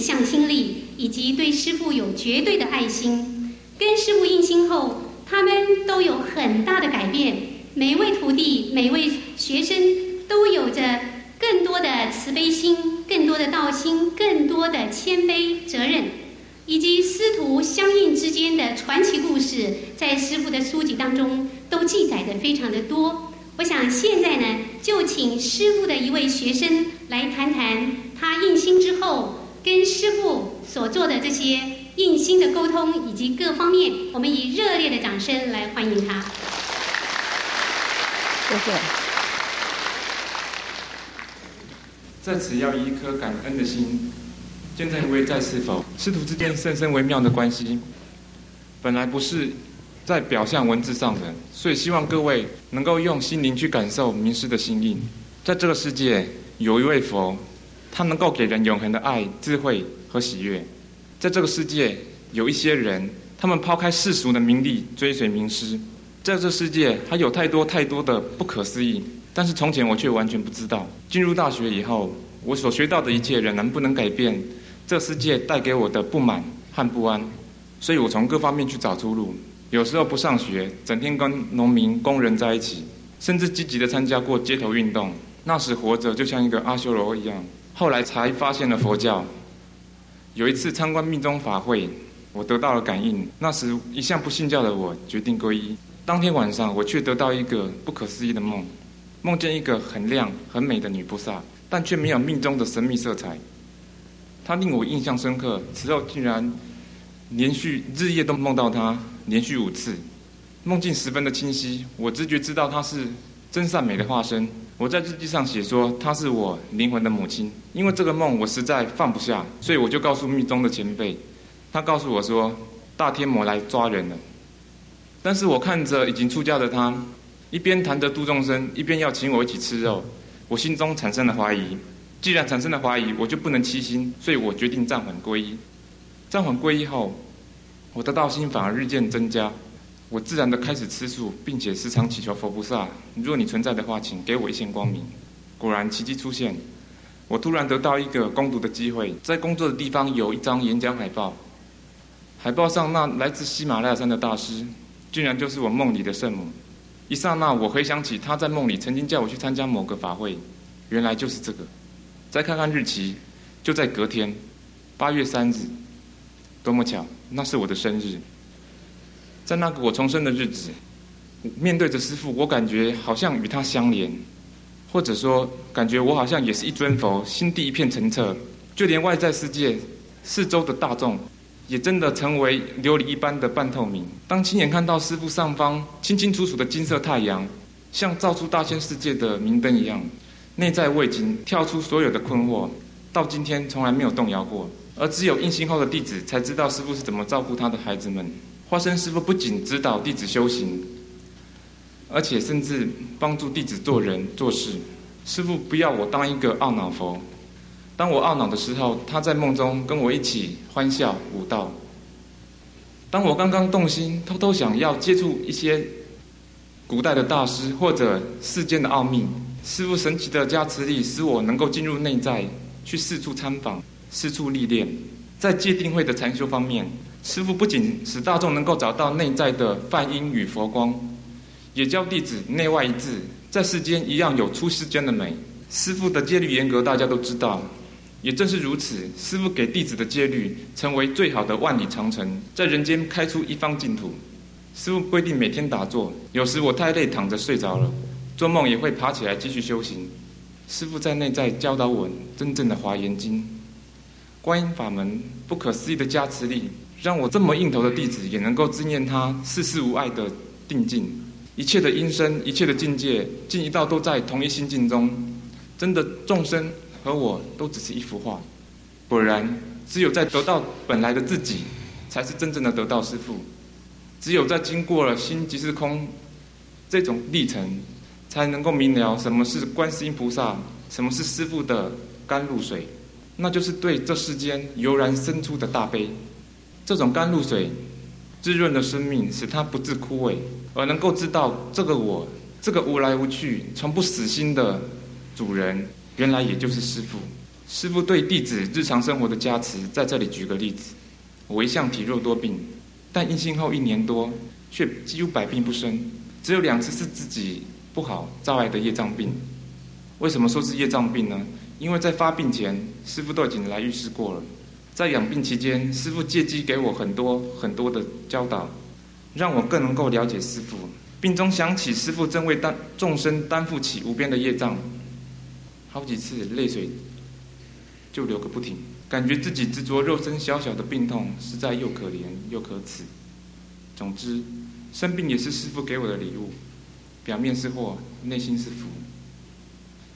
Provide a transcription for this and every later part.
向心力，以及对师傅有绝对的爱心。跟师傅印心后，他们都有很大的改变。每位徒弟、每位学生都有着更多的慈悲心、更多的道心、更多的谦卑、责任，以及师徒相应之间的传奇故事，在师傅的书籍当中都记载的非常的多。我想现在呢，就请师傅的一位学生来谈谈他印心之后跟师傅所做的这些用心的沟通以及各方面。我们以热烈的掌声来欢迎他。谢谢。在此要以一颗感恩的心，见证一位在是否师徒之间甚深微妙的关系，本来不是。在表象文字上的，所以希望各位能够用心灵去感受名师的心意。在这个世界，有一位佛，他能够给人永恒的爱、智慧和喜悦。在这个世界，有一些人，他们抛开世俗的名利，追随名师。在这世界，还有太多太多的不可思议，但是从前我却完全不知道。进入大学以后，我所学到的一切仍然不能改变这世界带给我的不满和不安，所以我从各方面去找出路。有时候不上学，整天跟农民、工人在一起，甚至积极的参加过街头运动。那时活着就像一个阿修罗一样。后来才发现了佛教。有一次参观密宗法会，我得到了感应。那时一向不信教的我决定皈依。当天晚上，我却得到一个不可思议的梦，梦见一个很亮、很美的女菩萨，但却没有命中的神秘色彩。她令我印象深刻。此后竟然连续日夜都梦到她。连续五次，梦境十分的清晰。我直觉知道她是真善美的化身。我在日记上写说她是我灵魂的母亲。因为这个梦我实在放不下，所以我就告诉密宗的前辈。他告诉我说大天魔来抓人了。但是我看着已经出家的他，一边谈着度众生，一边要请我一起吃肉，我心中产生了怀疑。既然产生了怀疑，我就不能欺心，所以我决定暂缓皈依。暂缓皈依后。我的道心反而日渐增加，我自然的开始吃素，并且时常祈求佛菩萨：若你存在的话，请给我一线光明。果然奇迹出现，我突然得到一个攻读的机会，在工作的地方有一张演讲海报，海报上那来自喜马拉雅山的大师，竟然就是我梦里的圣母。一刹那，我回想起他在梦里曾经叫我去参加某个法会，原来就是这个。再看看日期，就在隔天，八月三日。多么巧，那是我的生日。在那个我重生的日子，面对着师父，我感觉好像与他相连，或者说，感觉我好像也是一尊佛，心地一片澄澈。就连外在世界、四周的大众，也真的成为琉璃一般的半透明。当亲眼看到师父上方清清楚楚的金色太阳，像照出大千世界的明灯一样，内在我已经跳出所有的困惑，到今天从来没有动摇过。而只有印心后的弟子才知道师父是怎么照顾他的孩子们。花生师傅不仅指导弟子修行，而且甚至帮助弟子做人做事。师父不要我当一个懊恼佛，当我懊恼的时候，他在梦中跟我一起欢笑舞道。当我刚刚动心，偷偷想要接触一些古代的大师或者世间的奥秘，师父神奇的加持力使我能够进入内在，去四处参访。四处历练，在戒定会的禅修方面，师父不仅使大众能够找到内在的梵音与佛光，也教弟子内外一致，在世间一样有出世间的美。师父的戒律严格，大家都知道，也正是如此，师父给弟子的戒律成为最好的万里长城，在人间开出一方净土。师父规定每天打坐，有时我太累躺着睡着了，做梦也会爬起来继续修行。师父在内在教导我真正的华严经。观音法门不可思议的加持力，让我这么硬头的弟子也能够经验他世事无碍的定境，一切的音声，一切的境界，尽一道都在同一心境中。真的众生和我都只是一幅画。果然，只有在得到本来的自己，才是真正的得到师父。只有在经过了心即是空这种历程，才能够明了什么是观世音菩萨，什么是师父的甘露水。那就是对这世间油然生出的大悲，这种甘露水滋润了生命，使它不致枯萎，而能够知道这个我，这个无来无去、从不死心的主人，原来也就是师父。师傅对弟子日常生活的加持，在这里举个例子：我一向体弱多病，但印信后一年多，却几乎百病不生，只有两次是自己不好招来的业障病。为什么说是业障病呢？因为在发病前，师傅都已经来预示过了。在养病期间，师傅借机给我很多很多的教导，让我更能够了解师傅。病中想起师傅正为担众生担负起无边的业障，好几次泪水就流个不停，感觉自己执着肉身小小的病痛，实在又可怜又可耻。总之，生病也是师傅给我的礼物，表面是祸，内心是福。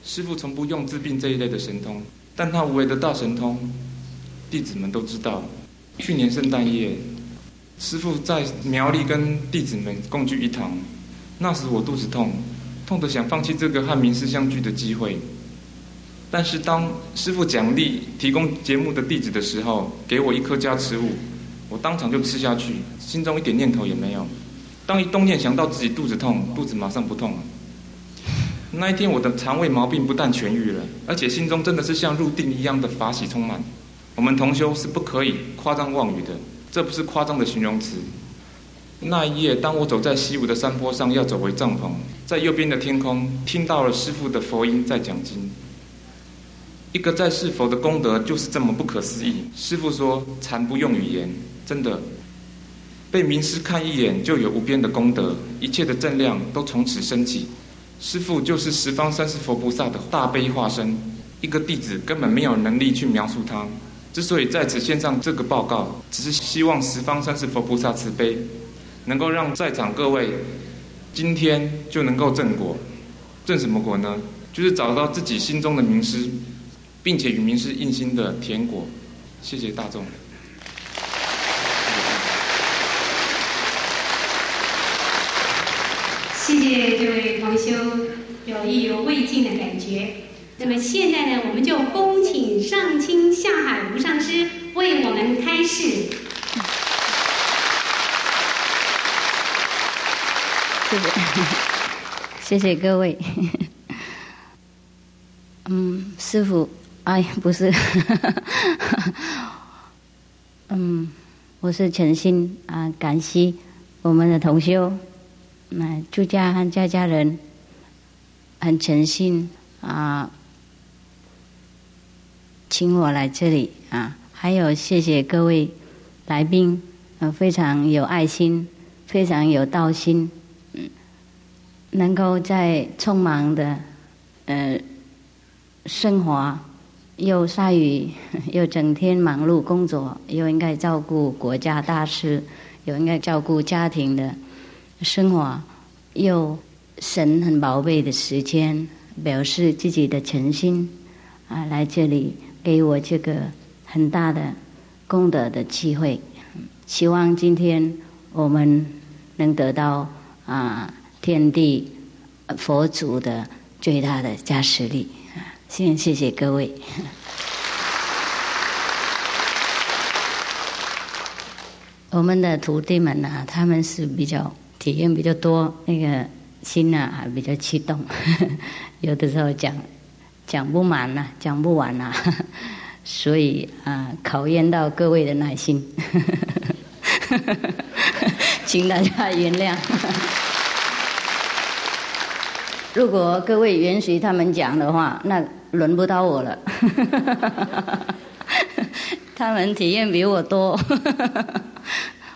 师傅从不用治病这一类的神通，但他无为的大神通，弟子们都知道。去年圣诞夜，师傅在苗栗跟弟子们共聚一堂，那时我肚子痛，痛得想放弃这个和名师相聚的机会。但是当师傅奖励提供节目的弟子的时候，给我一颗加持物，我当场就吃下去，心中一点念头也没有。当一动念想到自己肚子痛，肚子马上不痛了。那一天，我的肠胃毛病不但痊愈了，而且心中真的是像入定一样的法喜充满。我们同修是不可以夸张妄语的，这不是夸张的形容词。那一夜，当我走在西武的山坡上，要走回帐篷，在右边的天空听到了师父的佛音在讲经。一个在世佛的功德就是这么不可思议。师父说：“禅不用语言，真的，被名师看一眼就有无边的功德，一切的正量都从此升起。”师父就是十方三世佛菩萨的大悲化身，一个弟子根本没有能力去描述他。之所以在此献上这个报告，只是希望十方三世佛菩萨慈悲，能够让在场各位今天就能够正果。正什么果呢？就是找到自己心中的名师，并且与名师印心的甜果。谢谢大众。谢谢这位同修有意犹未尽的感觉。那么现在呢，我们就恭请上清下海无上师为我们开示。谢谢，谢谢各位。嗯，师傅，哎，不是，嗯，我是诚心啊，感谢我们的同修。那朱家和家家人很诚心啊，请我来这里啊，还有谢谢各位来宾，呃，非常有爱心，非常有道心，嗯，能够在匆忙的呃生活，又下雨，又整天忙碌工作，又应该照顾国家大事，又应该照顾家庭的。生活又神很宝贝的时间，表示自己的诚心啊，来这里给我这个很大的功德的机会。希望今天我们能得到啊天地佛祖的最大的加持力。先谢谢各位。我们的徒弟们呢，他们是比较。体验比较多，那个心呐还比较激动，有的时候讲讲不满呐，讲不完呐，所以啊，考验到各位的耐心，请大家原谅。如果各位允许他们讲的话，那轮不到我了。他们体验比我多，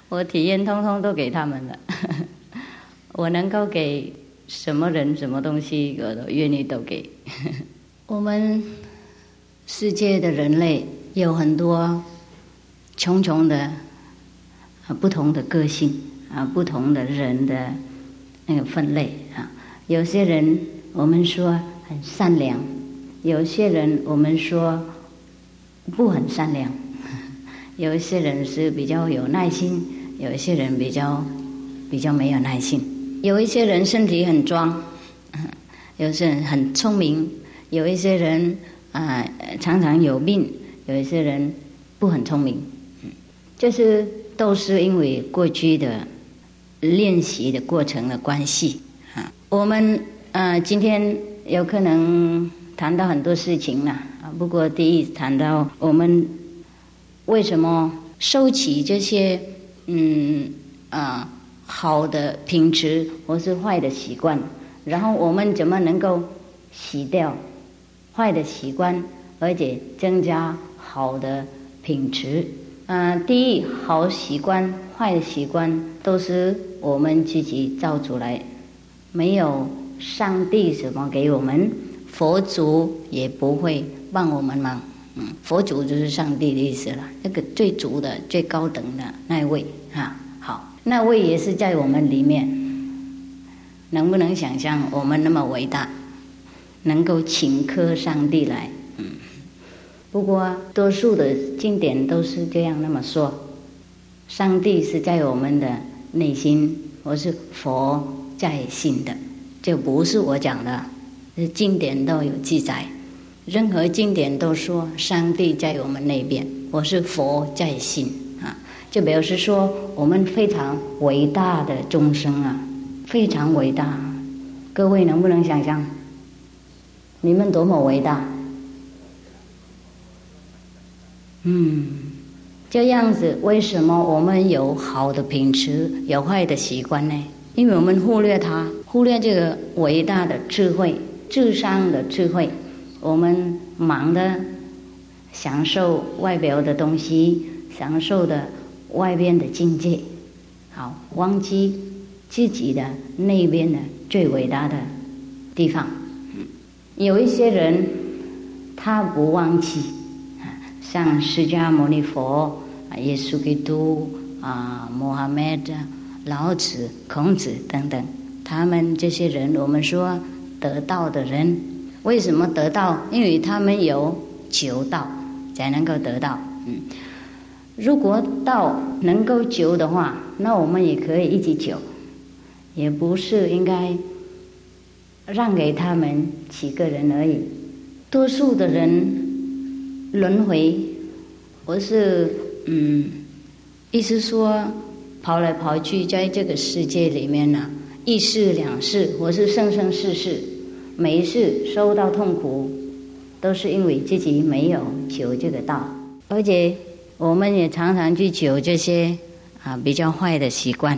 我体验通通都给他们了。我能够给什么人什么东西，我都愿意都给。我们世界的人类有很多穷穷的啊不同的个性啊不同的人的那个分类啊。有些人我们说很善良，有些人我们说不很善良，有一些人是比较有耐心，有一些人比较比较没有耐心。有一些人身体很壮，有些人很聪明，有一些人啊常常有病，有一些人不很聪明，嗯就是都是因为过去的练习的过程的关系啊。我们呃今天有可能谈到很多事情了，啊。不过第一谈到我们为什么收起这些嗯啊好的品质或是坏的习惯，然后我们怎么能够洗掉坏的习惯，而且增加好的品质？嗯，第一好习惯、坏的习惯都是我们自己造出来，没有上帝什么给我们，佛祖也不会帮我们忙。嗯，佛祖就是上帝的意思了，那个最足的、最高等的那一位啊。好，那位也是在我们里面，能不能想象我们那么伟大，能够请客上帝来？嗯不过，多数的经典都是这样那么说：上帝是在我们的内心，我是佛在心的，这不是我讲的，是经典都有记载。任何经典都说上帝在我们那边，我是佛在心啊，就表示说我们非常伟大的众生啊，非常伟大。各位能不能想象？你们多么伟大？嗯，这样子，为什么我们有好的品质，有坏的习惯呢？因为我们忽略它，忽略这个伟大的智慧、智商的智慧。我们忙的享受外表的东西，享受的外边的境界，好，忘记自己的那边的最伟大的地方。有一些人，他不忘记。像释迦牟尼佛、耶稣基督、啊，穆罕默德、老子、孔子等等，他们这些人，我们说得道的人，为什么得道？因为他们有求道，才能够得到。嗯，如果道能够求的话，那我们也可以一起求，也不是应该让给他们几个人而已。多数的人。轮回，我是嗯，意思说跑来跑去，在这个世界里面呢，一世两世，我是生生世世，每一世受到痛苦，都是因为自己没有求这个道，而且我们也常常去求这些啊比较坏的习惯，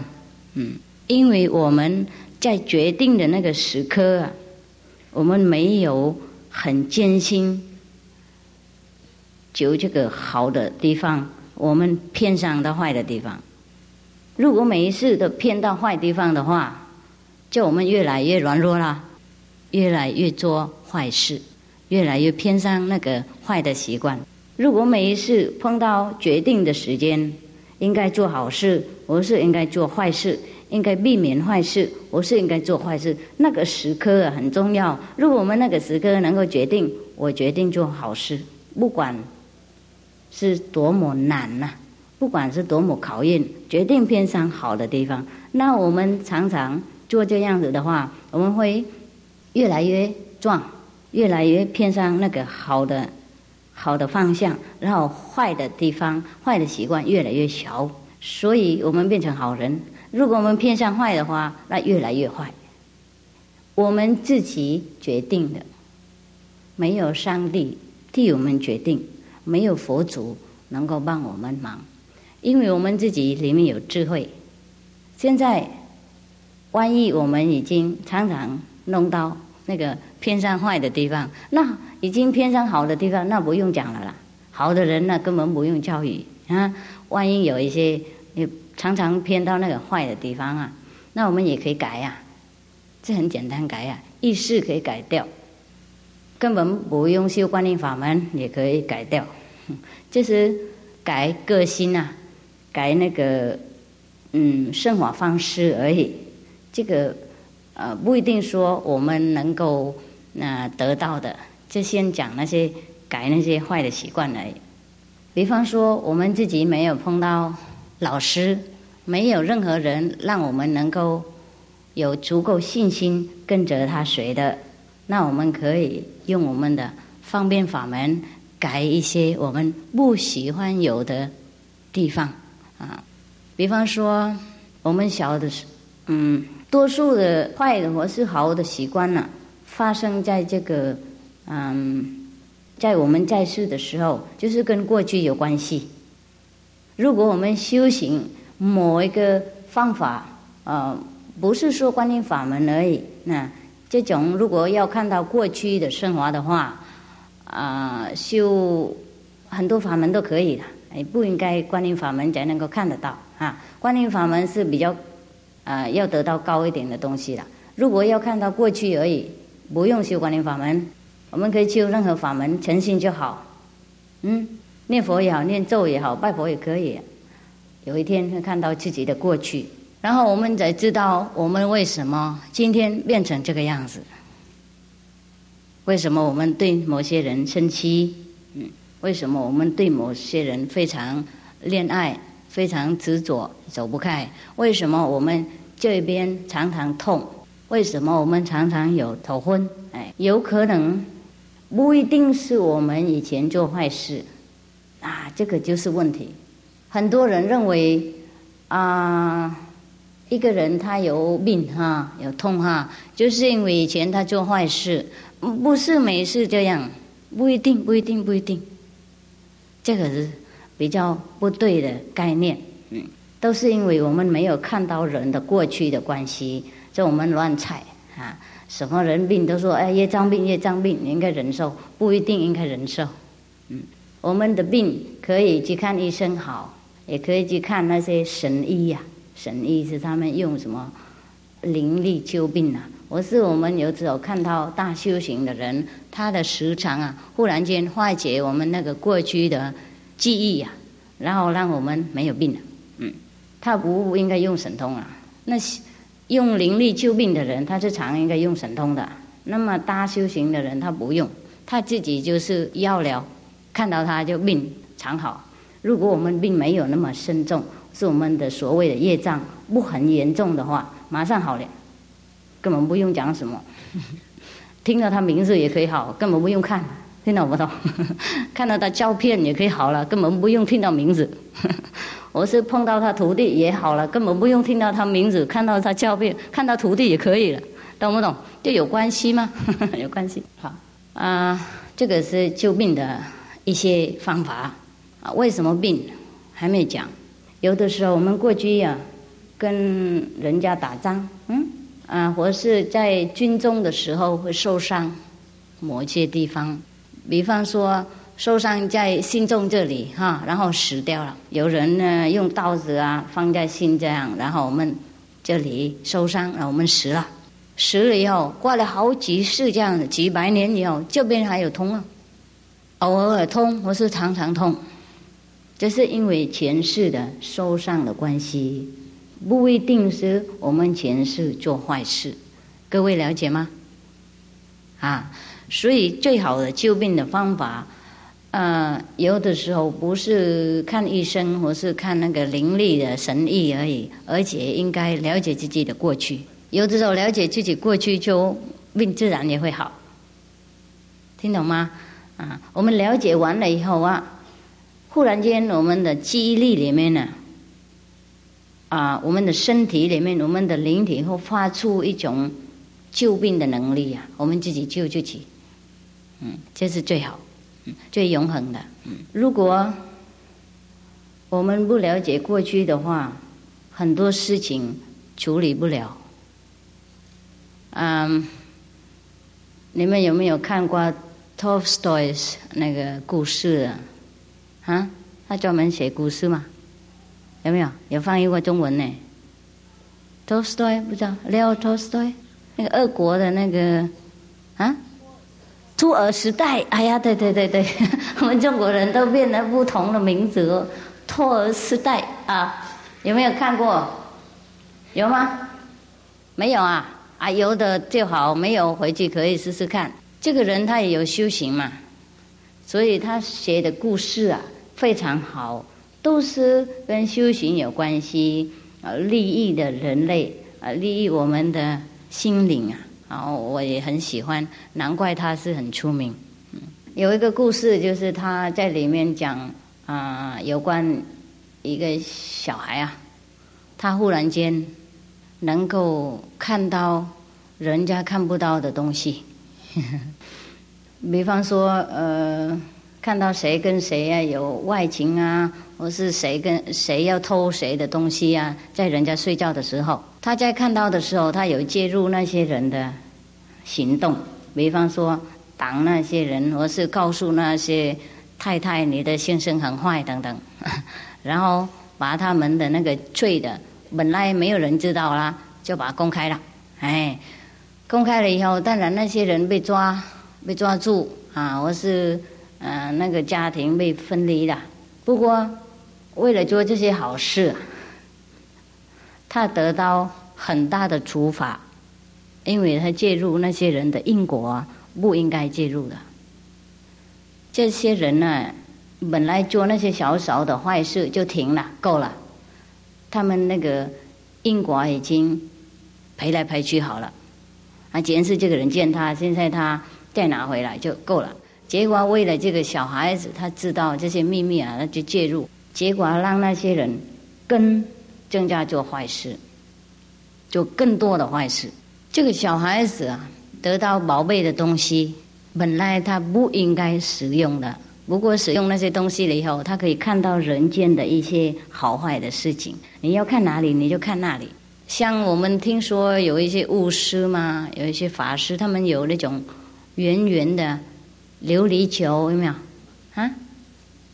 嗯，因为我们在决定的那个时刻啊，我们没有很艰辛。就这个好的地方，我们偏上到坏的地方。如果每一次都偏到坏地方的话，就我们越来越软弱啦，越来越做坏事，越来越偏上那个坏的习惯。如果每一次碰到决定的时间，应该做好事，我是应该做坏事，应该避免坏事，我是应该做坏事。那个时刻很重要。如果我们那个时刻能够决定，我决定做好事，不管。是多么难呐！不管是多么考验，决定偏向好的地方。那我们常常做这样子的话，我们会越来越壮，越来越偏向那个好的好的方向，然后坏的地方、坏的习惯越来越小，所以我们变成好人。如果我们偏向坏的话，那越来越坏。我们自己决定的，没有上帝替我们决定。没有佛祖能够帮我们忙，因为我们自己里面有智慧。现在，万一我们已经常常弄到那个偏向坏的地方，那已经偏向好的地方，那不用讲了啦。好的人那，根本不用教育啊。万一有一些常常偏到那个坏的地方啊，那我们也可以改呀。这很简单改呀，意识可以改掉。根本不用修观念法门也可以改掉，就是改个性啊，改那个嗯生活方式而已。这个呃不一定说我们能够那得到的，就先讲那些改那些坏的习惯而已。比方说我们自己没有碰到老师，没有任何人让我们能够有足够信心跟着他学的。那我们可以用我们的方便法门改一些我们不喜欢有的地方啊，比方说我们小的时，嗯，多数的坏的或是好的习惯呢，发生在这个嗯在我们在世的时候，就是跟过去有关系。如果我们修行某一个方法，呃，不是说观音法门而已，那这种如果要看到过去的升华的话，啊，修很多法门都可以的，哎，不应该观音法门才能够看得到啊。观音法门是比较，啊，要得到高一点的东西的。如果要看到过去而已，不用修观音法门，我们可以修任何法门，诚心就好。嗯，念佛也好，念咒也好，拜佛也可以。有一天会看到自己的过去，然后我们才知道我们为什么今天变成这个样子。为什么我们对某些人生气？嗯，为什么我们对某些人非常恋爱？非常执着，走不开。为什么我们这边常常痛？为什么我们常常有头昏？哎，有可能不一定是我们以前做坏事啊，这个就是问题。很多人认为啊，一个人他有病哈，有痛哈，就是因为以前他做坏事，不是没事这样，不一定，不一定，不一定。这个是。比较不对的概念，嗯，都是因为我们没有看到人的过去的关系，就我们乱猜啊，什么人病都说哎，业障病，业障病，你应该忍受，不一定应该忍受，嗯，我们的病可以去看医生好，也可以去看那些神医呀，神医是他们用什么灵力救病啊？我是我们有时候看到大修行的人，他的时常啊，忽然间化解我们那个过去的。记忆呀，然后让我们没有病了。嗯，他不应该用神通啊。那用灵力救病的人，他是常应该用神通的。那么大修行的人，他不用，他自己就是药疗，看到他就病常好。如果我们并没有那么深重，是我们的所谓的业障不很严重的话，马上好了，根本不用讲什么，听到他名字也可以好，根本不用看。听到不懂？看到他照片也可以好了，根本不用听到名字。我是碰到他徒弟也好了，根本不用听到他名字，看到他照片，看到徒弟也可以了，懂不懂？就有关系吗？有关系。好啊，这个是救命的一些方法啊。为什么病还没讲？有的时候我们过去呀，跟人家打仗，嗯啊，或是在军中的时候会受伤，某些地方。比方说受伤在心中这里哈，然后死掉了。有人呢用刀子啊放在心这样，然后我们这里受伤，然后我们死了。死了以后，过了好几世这样的几百年以后，这边还有痛啊，偶尔痛或是常常痛，这是因为前世的受伤的关系，不一定是我们前世做坏事。各位了解吗？啊。所以，最好的救病的方法，呃，有的时候不是看医生，或是看那个灵力的神医而已，而且应该了解自己的过去。有的时候了解自己过去，就病自然也会好。听懂吗？啊，我们了解完了以后啊，忽然间我们的记忆力里面呢，啊，我们的身体里面，我们的灵体会发出一种救病的能力啊，我们自己救自己。嗯，这是最好，嗯，最永恒的。嗯，如果我们不了解过去的话，很多事情处理不了。嗯，你们有没有看过 Tolstoy 那个故事？啊，啊他专门写故事嘛？有没有？有翻译过中文呢？Tolstoy 不知道，Leo Tolstoy 那个俄国的那个啊？托尔时代，哎呀，对对对对，我们中国人都变了不同的名字哦。托尔时代啊，有没有看过？有吗？没有啊？啊，有的就好，没有回去可以试试看。这个人他也有修行嘛，所以他写的故事啊非常好，都是跟修行有关系，呃，利益的人类，呃，利益我们的心灵啊。然后我也很喜欢，难怪他是很出名。嗯，有一个故事，就是他在里面讲啊，有关一个小孩啊，他忽然间能够看到人家看不到的东西。呵呵比方说，呃，看到谁跟谁啊有外情啊，或是谁跟谁要偷谁的东西啊，在人家睡觉的时候，他在看到的时候，他有介入那些人的行动。比方说，挡那些人，或是告诉那些太太你的先生很坏等等，然后把他们的那个罪的本来没有人知道啦，就把它公开了。哎，公开了以后，当然那些人被抓、被抓住啊，或是嗯那个家庭被分离了。不过为了做这些好事，他得到很大的处罚。因为他介入那些人的因果，不应该介入的。这些人呢，本来做那些小小的坏事就停了，够了。他们那个因果已经赔来赔去好了。啊，前世这个人见他，现在他再拿回来就够了。结果为了这个小孩子，他知道这些秘密啊，他就介入，结果让那些人跟增加做坏事，做更多的坏事。这个小孩子啊，得到宝贝的东西，本来他不应该使用的。不过使用那些东西了以后，他可以看到人间的一些好坏的事情。你要看哪里，你就看那里。像我们听说有一些巫师嘛，有一些法师，他们有那种圆圆的琉璃球，有没有？啊，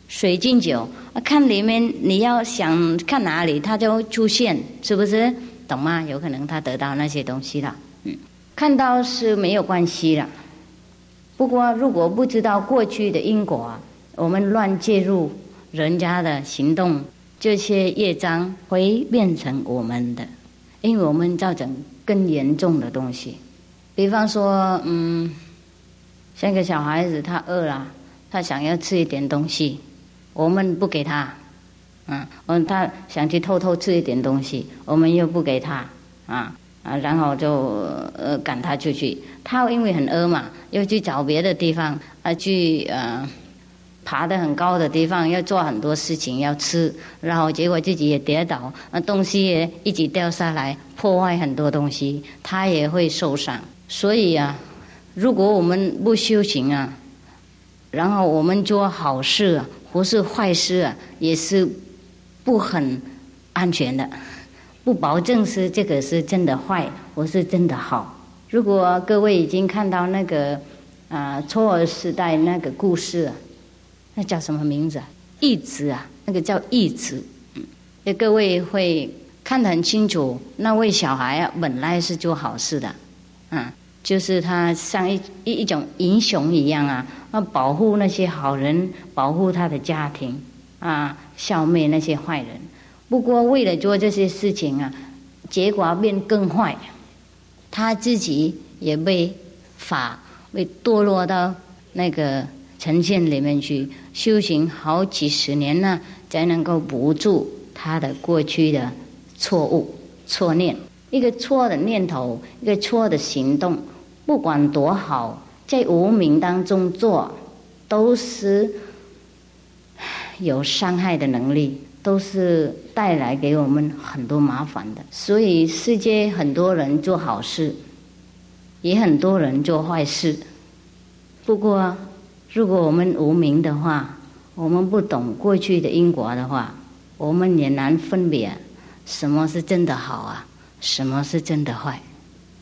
水晶球，看里面你要想看哪里，它就出现，是不是？懂吗？有可能他得到那些东西了。嗯看到是没有关系了，不过如果不知道过去的因果，我们乱介入人家的行动，这些业障会变成我们的，因为我们造成更严重的东西。比方说，嗯，像个小孩子他饿了，他想要吃一点东西，我们不给他，嗯，嗯，他想去偷偷吃一点东西，我们又不给他，啊。啊，然后就呃赶他出去，他因为很饿嘛，又去找别的地方啊，去呃爬得很高的地方，要做很多事情要吃，然后结果自己也跌倒，那东西也一起掉下来，破坏很多东西，他也会受伤。所以啊，如果我们不修行啊，然后我们做好事或是坏事啊，也是不很安全的。不保证是这个是真的坏，或是真的好。如果各位已经看到那个啊，错儿时代那个故事，那叫什么名字？义子啊，那个叫义子。嗯，各位会看得很清楚，那位小孩啊，本来是做好事的，嗯，就是他像一一一种英雄一样啊，要保护那些好人，保护他的家庭，啊，消灭那些坏人。不过，为了做这些事情啊，结果变更坏，他自己也被法被堕落到那个呈现里面去修行好几十年呢，才能够补住他的过去的错误错念。一个错的念头，一个错的行动，不管多好，在无名当中做，都是有伤害的能力。都是带来给我们很多麻烦的，所以世界很多人做好事，也很多人做坏事。不过，如果我们无名的话，我们不懂过去的因果的话，我们也难分别什么是真的好啊，什么是真的坏。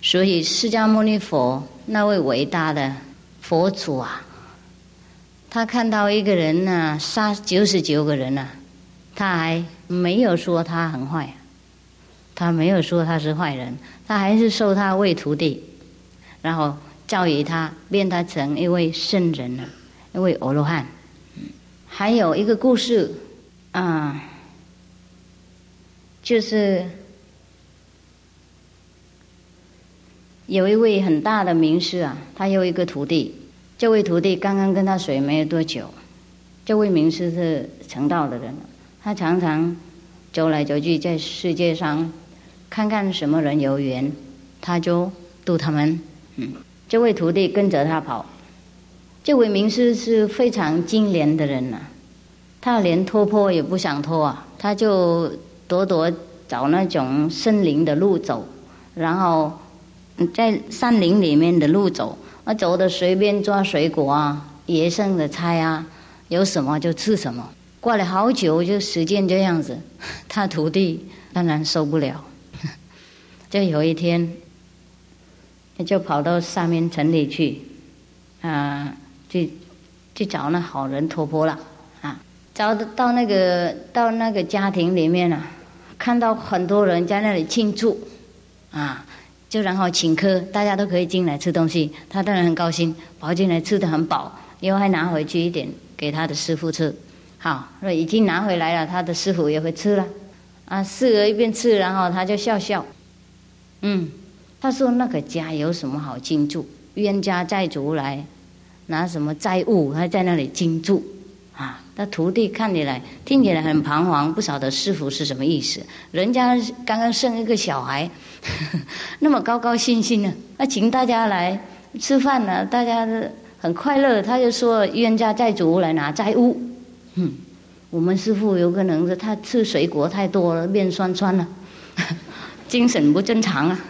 所以，释迦牟尼佛那位伟大的佛祖啊，他看到一个人呢，杀九十九个人呢。他还没有说他很坏，他没有说他是坏人，他还是收他为徒弟，然后教育他，变他成一位圣人了，一位阿罗汉。还有一个故事啊，就是有一位很大的名师啊，他有一个徒弟，这位徒弟刚刚跟他学没有多久，这位名师是成道的人。他常常走来走去，在世界上看看什么人有缘，他就度他们。嗯，这位徒弟跟着他跑。这位名师是非常精廉的人呐，他连脱坡也不想脱啊，他就躲躲找那种森林的路走，然后在山林里面的路走，啊，走的随便抓水果啊，野生的菜啊，有什么就吃什么。过了好久，就时间这样子，他徒弟当然受不了，就有一天，就跑到上面城里去，啊，去去找那好人托钵了啊，找到那个到那个家庭里面啊，看到很多人在那里庆祝，啊，就然后请客，大家都可以进来吃东西，他当然很高兴，跑进来吃的很饱，以后还拿回去一点给他的师傅吃。好，那已经拿回来了，他的师傅也会吃了，啊，四儿一边吃，然后他就笑笑，嗯，他说那个家有什么好庆祝？冤家债主来拿什么债务，还在那里庆祝，啊，他徒弟看起来听起来很彷徨，不晓得师傅是什么意思。人家刚刚生一个小孩，那么高高兴兴的，啊，请大家来吃饭呢，大家很快乐。他就说冤家债主来拿债务。嗯，我们师傅有可能是他吃水果太多了，面酸酸了，精神不正常啊。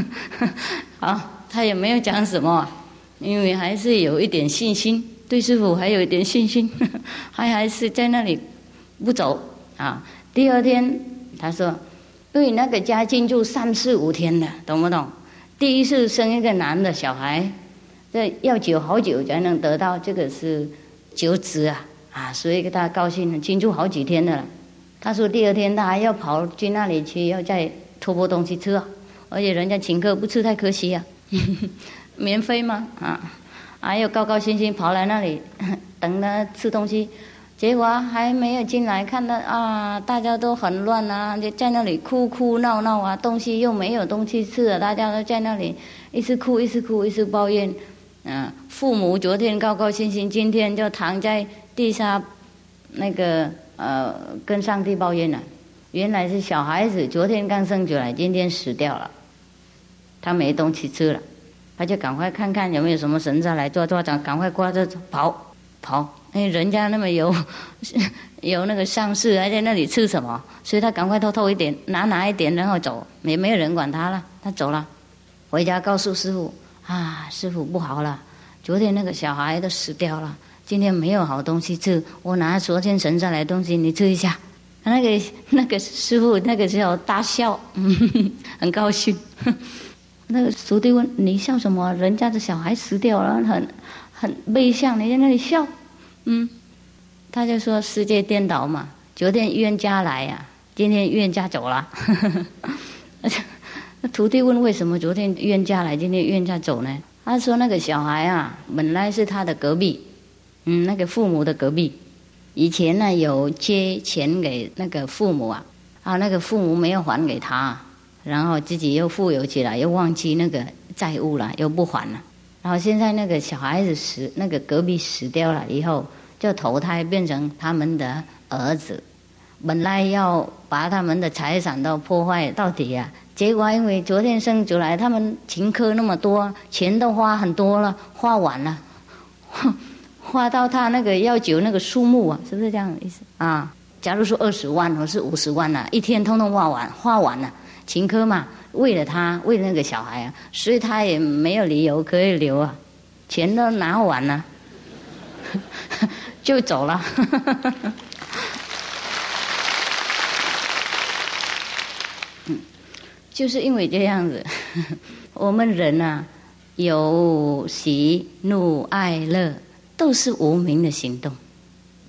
好，他也没有讲什么，因为还是有一点信心，对师傅还有一点信心，还还是在那里不走啊。第二天他说，对那个家境就三四五天的，懂不懂？第一次生一个男的小孩，这要久好久才能得到，这个是九子啊。啊，所以他高兴了，庆祝好几天的了。他说第二天他还要跑去那里去，要再托钵东西吃啊。而且人家请客不吃太可惜呀，免费吗？啊，还有高高兴兴跑来那里 等他吃东西，结果还没有进来，看到啊，大家都很乱啊，就在那里哭哭闹闹啊，东西又没有东西吃了，大家都在那里一直哭一直哭一直抱怨。嗯，父母昨天高高兴兴，今天就躺在。地下那个呃，跟上帝抱怨了，原来是小孩子昨天刚生出来，今天死掉了，他没东西吃了，他就赶快看看有没有什么神在来抓抓长，赶快挂着跑跑，哎，人家那么有 有那个上士还在那里吃什么，所以他赶快偷偷一点拿拿一点，然后走，也没有人管他了，他走了，回家告诉师傅啊，师傅不好了，昨天那个小孩都死掉了。今天没有好东西吃，我拿昨天存下来东西，你吃一下。那个那个师傅那个时候大笑，很高兴。那个徒弟问：“你笑什么？人家的小孩死掉了，很很悲伤，你在那里笑？”嗯，他就说：“世界颠倒嘛，昨天冤家来呀，今天冤家走了。”那徒弟问：“为什么昨天冤家来，今天冤家走呢？”他说：“那个小孩啊，本来是他的隔壁。”嗯，那个父母的隔壁，以前呢有借钱给那个父母啊，啊，那个父母没有还给他，然后自己又富有起来，又忘记那个债务了，又不还了。然后现在那个小孩子死，那个隔壁死掉了以后，就投胎变成他们的儿子，本来要把他们的财产都破坏到底啊，结果因为昨天生出来，他们请客那么多，钱都花很多了，花完了。花到他那个要酒那个数目啊，是不是这样的意思啊？假如说二十万或是五十万呐，一天通通花完，花完了，请客嘛，为了他，为了那个小孩啊，所以他也没有理由可以留啊，钱都拿完了，就走了。嗯，就是因为这样子，我们人呐，有喜怒哀乐。都是无名的行动，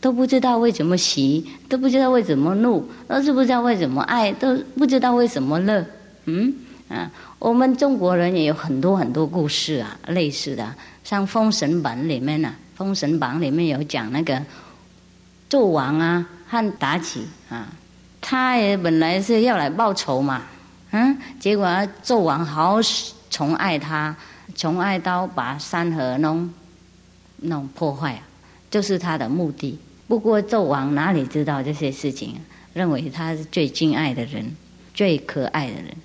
都不知道为什么喜，都不知道为什么怒，都是不知道为什么爱，都不知道为什么乐。嗯啊，我们中国人也有很多很多故事啊，类似的，像《封神榜》里面呢，《封神榜》里面有讲那个纣王啊和妲己啊，他也本来是要来报仇嘛，嗯，结果纣王好宠爱他，宠爱到把山河弄。弄破坏啊，就是他的目的。不过纣王哪里知道这些事情？认为他是最敬爱的人，最可爱的人，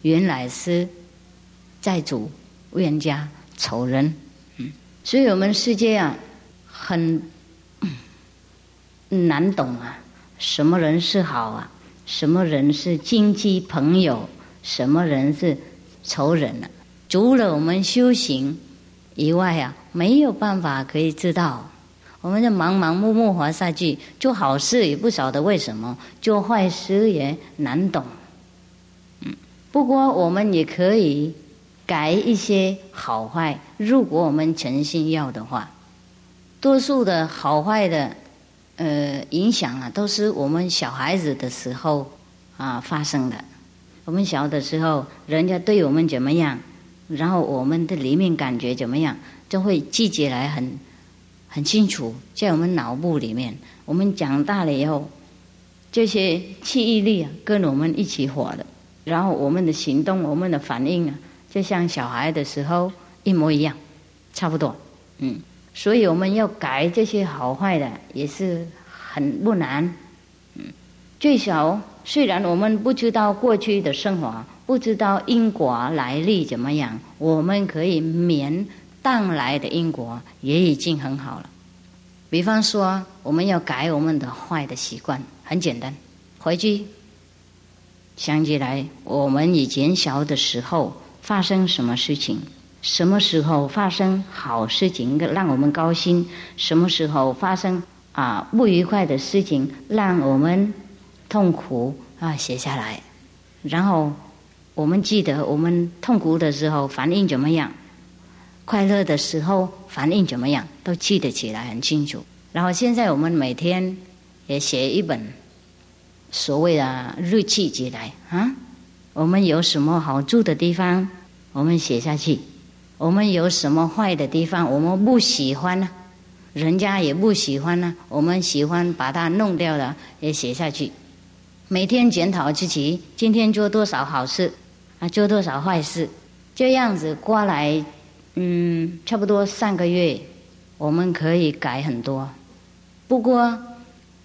原来是债主、冤家、仇人。嗯，所以我们世界啊，很难懂啊。什么人是好啊？什么人是亲戚朋友？什么人是仇人呢？除了我们修行。以外啊，没有办法可以知道。我们就忙忙碌碌活下去，做好事也不晓得为什么，做坏事也难懂。嗯，不过我们也可以改一些好坏，如果我们诚心要的话。多数的好坏的呃影响啊，都是我们小孩子的时候啊发生的。我们小的时候，人家对我们怎么样，然后我们的里面感觉怎么样，就会记起来很。很清楚，在我们脑部里面。我们长大了以后，这些记忆力啊，跟我们一起活的。然后我们的行动、我们的反应啊，就像小孩的时候一模一样，差不多。嗯，所以我们要改这些好坏的，也是很不难。嗯，最少虽然我们不知道过去的生活，不知道因果来历怎么样，我们可以免。当来的因果也已经很好了。比方说，我们要改我们的坏的习惯，很简单，回去想起来，我们以前小的时候发生什么事情，什么时候发生好事情让我们高兴，什么时候发生啊不愉快的事情让我们痛苦啊，写下来，然后我们记得我们痛苦的时候反应怎么样。快乐的时候反应怎么样，都记得起来很清楚。然后现在我们每天也写一本所谓的日记起来啊。我们有什么好住的地方，我们写下去；我们有什么坏的地方，我们不喜欢呢，人家也不喜欢呢，我们喜欢把它弄掉的也写下去。每天检讨自己今天做多少好事啊，做多少坏事，这样子过来。嗯，差不多三个月，我们可以改很多。不过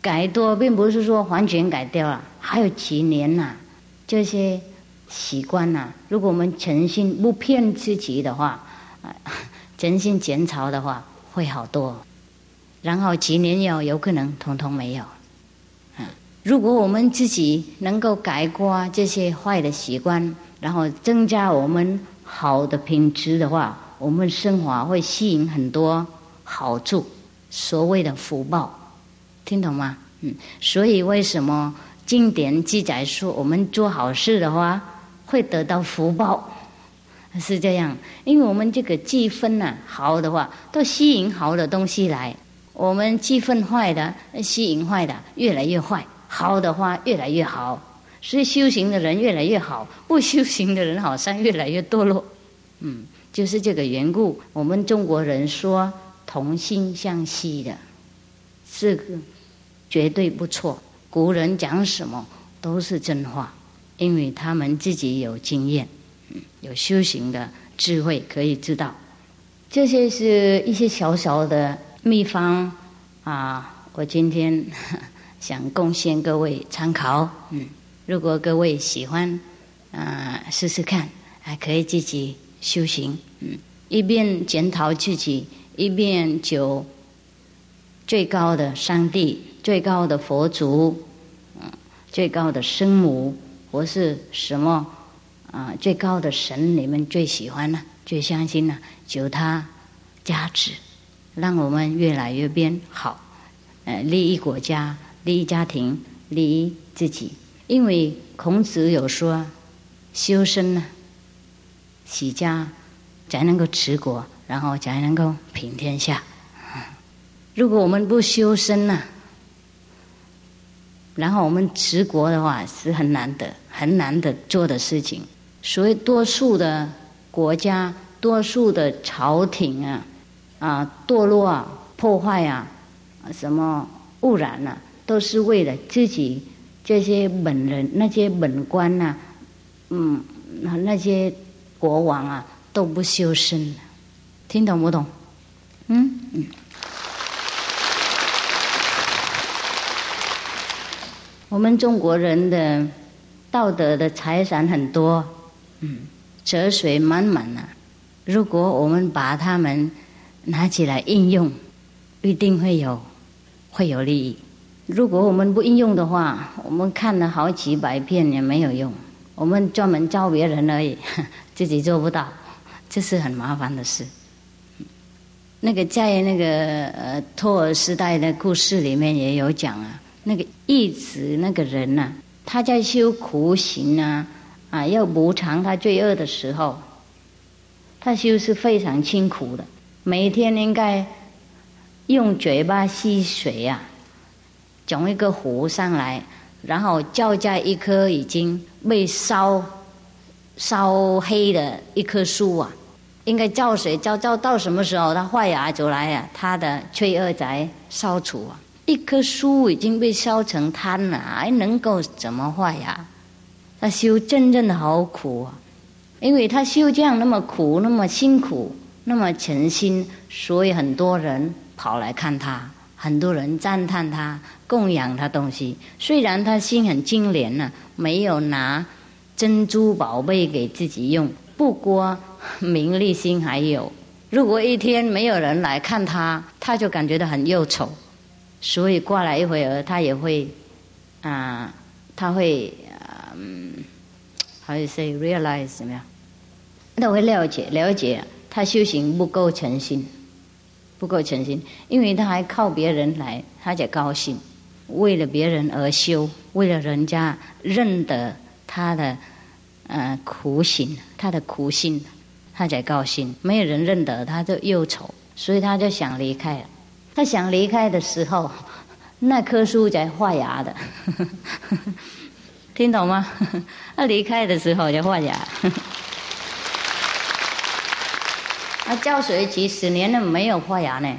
改多并不是说完全改掉了，还有几年呐，这些习惯呐，如果我们诚心不骗自己的话，诚心检讨的话，会好多。然后几年要有可能通通没有。嗯，如果我们自己能够改过这些坏的习惯，然后增加我们好的品质的话。我们生活会吸引很多好处，所谓的福报，听懂吗？嗯，所以为什么经典记载说我们做好事的话会得到福报？是这样，因为我们这个积分呢，好的话都吸引好的东西来；我们积分坏的，吸引坏的越来越坏；好的话越来越好。所以修行的人越来越好，不修行的人好像越来越堕落。嗯。就是这个缘故，我们中国人说同心向西的，这个绝对不错。古人讲什么都是真话，因为他们自己有经验，有修行的智慧，可以知道。这些是一些小小的秘方啊，我今天 想贡献各位参考。嗯，如果各位喜欢，啊，试试看，还可以自己。修行，嗯，一边检讨自己，一边求最高的上帝、最高的佛祖，嗯，最高的生母，或是什么啊？最高的神，你们最喜欢呢？最相信呢？求他加持，让我们越来越变好，呃，利益国家，利益家庭，利益自己。因为孔子有说，修身呢。齐家才能够持国，然后才能够平天下。如果我们不修身呢，然后我们持国的话是很难得、很难得做的事情。所以，多数的国家、多数的朝廷啊，啊堕落啊、破坏啊、什么污染啊，都是为了自己这些本人、那些本官呐，嗯，那些。国王啊都不修身，听懂不懂？嗯嗯。我们中国人的道德的财产很多，嗯，哲水满满啊。如果我们把它们拿起来应用，一定会有会有利益。如果我们不应用的话，我们看了好几百遍也没有用。我们专门教别人而已。自己做不到，这是很麻烦的事。那个在那个呃托尔斯泰的故事里面也有讲啊，那个义子那个人呐，他在修苦行啊，啊要补偿他罪恶的时候，他修是非常辛苦的，每天应该用嘴巴吸水呀，种一个壶上来，然后浇在一棵已经被烧烧黑的一棵树啊。应该浇水浇浇到什么时候它坏芽就来呀？它的罪恶才消除啊！一棵树已经被烧成炭了，还能够怎么坏呀？他修真正的好苦啊！因为他修这样那么苦，那么辛苦，那么诚心，所以很多人跑来看他，很多人赞叹他，供养他东西。虽然他心很精廉呢，没有拿珍珠宝贝给自己用，不过。名利心还有，如果一天没有人来看他，他就感觉到很忧愁，所以过来一会儿，他也会啊，他会嗯，how you say realize 怎么样？他会了解了解，他修行不够诚心，不够诚心，因为他还靠别人来，他才高兴，为了别人而修，为了人家认得他的呃苦心，他的苦心。他才高兴，没有人认得他，就忧愁，所以他就想离开了。他想离开的时候，那棵树在发芽的，听懂吗？他离开的时候就发芽。他浇水几十年了没有发芽呢，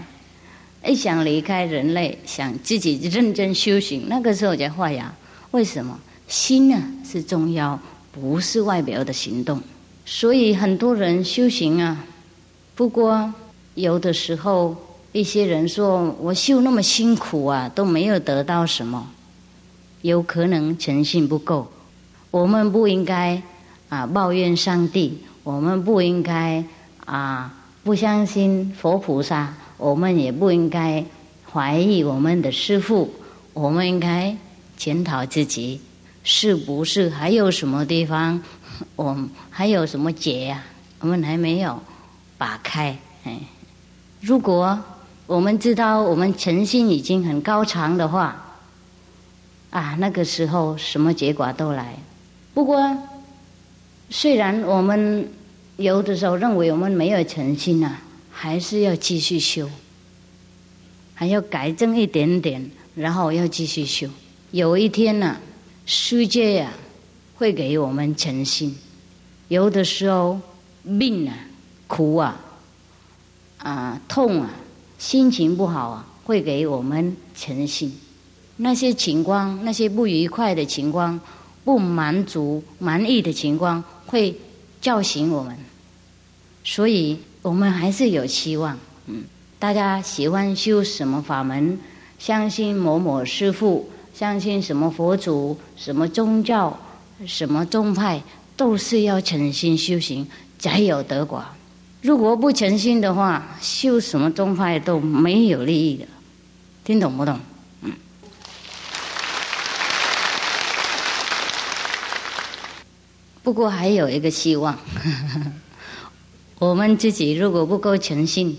一想离开人类，想自己认真修行，那个时候才发芽。为什么？心呢是重要，不是外表的行动。所以很多人修行啊，不过有的时候一些人说我修那么辛苦啊，都没有得到什么，有可能诚信不够。我们不应该啊抱怨上帝，我们不应该啊不相信佛菩萨，我们也不应该怀疑我们的师父，我们应该检讨自己。是不是还有什么地方。我还有什么结呀？我们还没有打开。哎，如果我们知道我们诚心已经很高长的话，啊，那个时候什么结果都来。不过，虽然我们有的时候认为我们没有诚心呐，还是要继续修，还要改正一点点，然后要继续修。有一天呢，世界呀。会给我们诚心，有的时候病啊、苦啊、啊痛啊、心情不好啊，会给我们诚心。那些情况、那些不愉快的情况、不满足、满意的情况，会叫醒我们。所以我们还是有希望。嗯，大家喜欢修什么法门？相信某某师父，相信什么佛祖，什么宗教？什么宗派都是要诚心修行才有得果，如果不诚心的话，修什么宗派都没有利益的，听懂不懂？嗯。不过还有一个希望，我们自己如果不够诚信，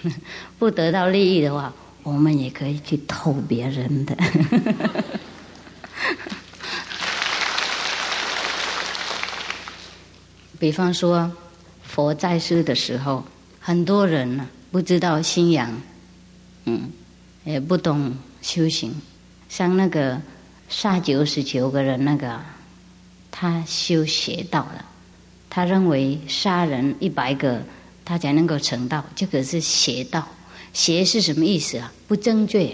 不得到利益的话，我们也可以去偷别人的。比方说，佛在世的时候，很多人呢不知道信仰，嗯，也不懂修行。像那个杀九十九个人那个，他修邪道了。他认为杀人一百个，他才能够成道。这个是邪道。邪是什么意思啊？不正确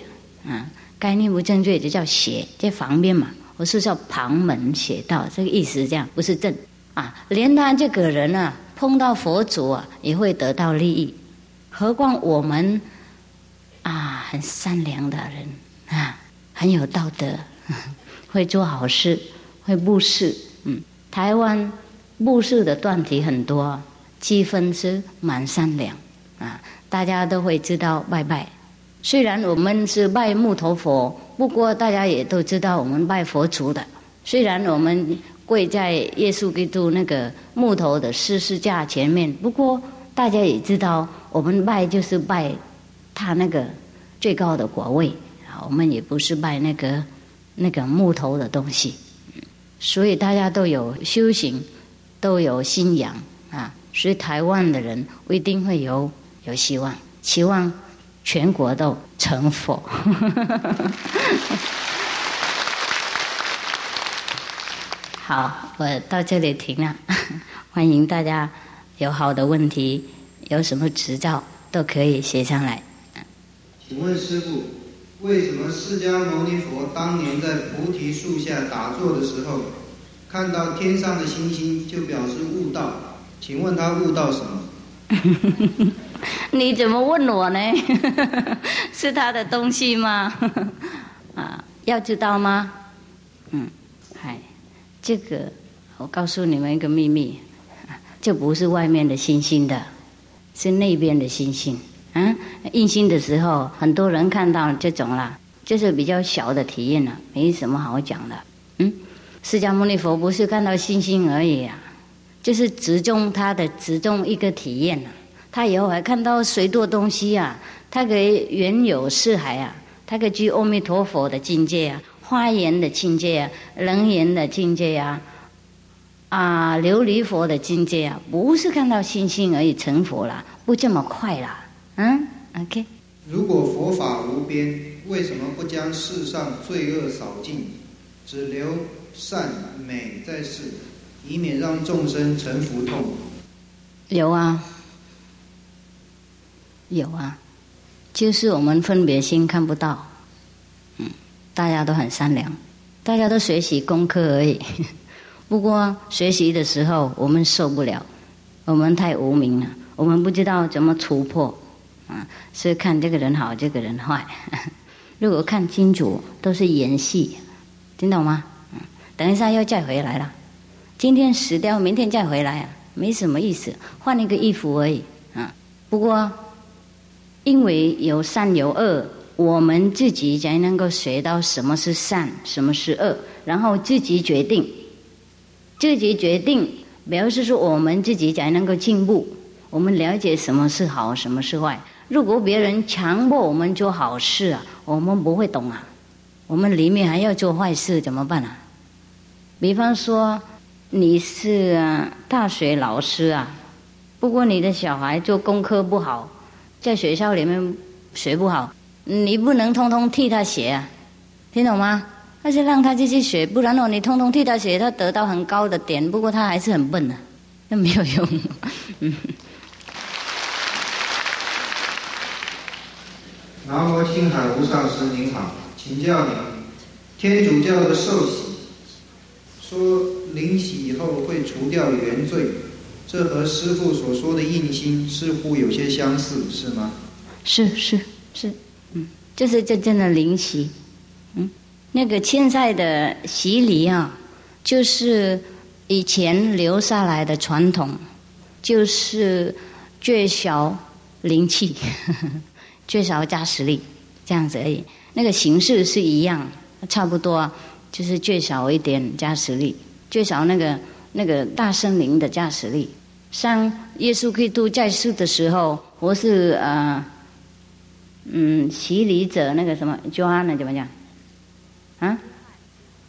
啊，概念不正确就叫邪，在旁边嘛。我是叫旁门邪道，这个意思这样，不是正。啊，连他这个人啊，碰到佛祖啊，也会得到利益。何况我们啊，很善良的人啊，很有道德，会做好事，会布施。嗯，台湾布施的断题很多，积分是蛮善良啊，大家都会知道拜拜。虽然我们是拜木头佛，不过大家也都知道我们拜佛祖的。虽然我们。跪在耶稣基督那个木头的十字架前面，不过大家也知道，我们拜就是拜他那个最高的国位啊，我们也不是拜那个那个木头的东西，所以大家都有修行，都有信仰啊，所以台湾的人一定会有有希望，希望全国都成佛。好，我到这里停了。欢迎大家有好的问题，有什么执照都可以写上来。请问师傅，为什么释迦牟尼佛当年在菩提树下打坐的时候，看到天上的星星就表示悟道？请问他悟到什么？你怎么问我呢？是他的东西吗？啊，要知道吗？嗯，嗨。这个，我告诉你们一个秘密，这不是外面的星星的，是那边的星星。嗯，印星的时候，很多人看到这种啦，就是比较小的体验了，没什么好讲的。嗯，释迦牟尼佛不是看到星星而已啊，就是集中他的集中一个体验了。他以后还看到许多东西啊，他可以原有四海啊，他可以居阿弥陀佛的境界啊。花言的境界啊，人言的境界啊，啊，琉璃佛的境界啊，不是看到星星而已成佛了，不这么快了，嗯，OK。如果佛法无边，为什么不将世上罪恶扫尽，只留善美在世，以免让众生沉浮痛苦？有啊，有啊，就是我们分别心看不到。嗯大家都很善良，大家都学习功课而已。不过学习的时候，我们受不了，我们太无名了，我们不知道怎么突破。啊，是看这个人好，这个人坏。如果看清楚，都是演戏，听懂吗？嗯，等一下又再回来了。今天死掉，明天再回来啊，没什么意思，换一个衣服而已。啊，不过因为有善有恶。我们自己才能够学到什么是善，什么是恶，然后自己决定，自己决定，表示说我们自己才能够进步。我们了解什么是好，什么是坏。如果别人强迫我们做好事啊，我们不会懂啊。我们里面还要做坏事怎么办啊？比方说你是啊大学老师啊，不过你的小孩做功课不好，在学校里面学不好。你不能通通替他写啊，听懂吗？那就让他继续学，不然哦，你通通替他写，他得到很高的点，不过他还是很笨的，那没有用。南无青海无上师您好，请教您，天主教的受洗，说临洗以后会除掉原罪，这和师父所说的印心似乎有些相似，是吗？是是是。嗯这是真正的灵洗，嗯，那个现在的洗礼啊，就是以前留下来的传统，就是最少灵气，最少加实力这样子而已。那个形式是一样，差不多，就是最少一点加实力，最少那个那个大森林的加实力。像耶稣基督在世的时候，我是呃。嗯，洗礼者那个什么，约翰呢？怎么讲？啊，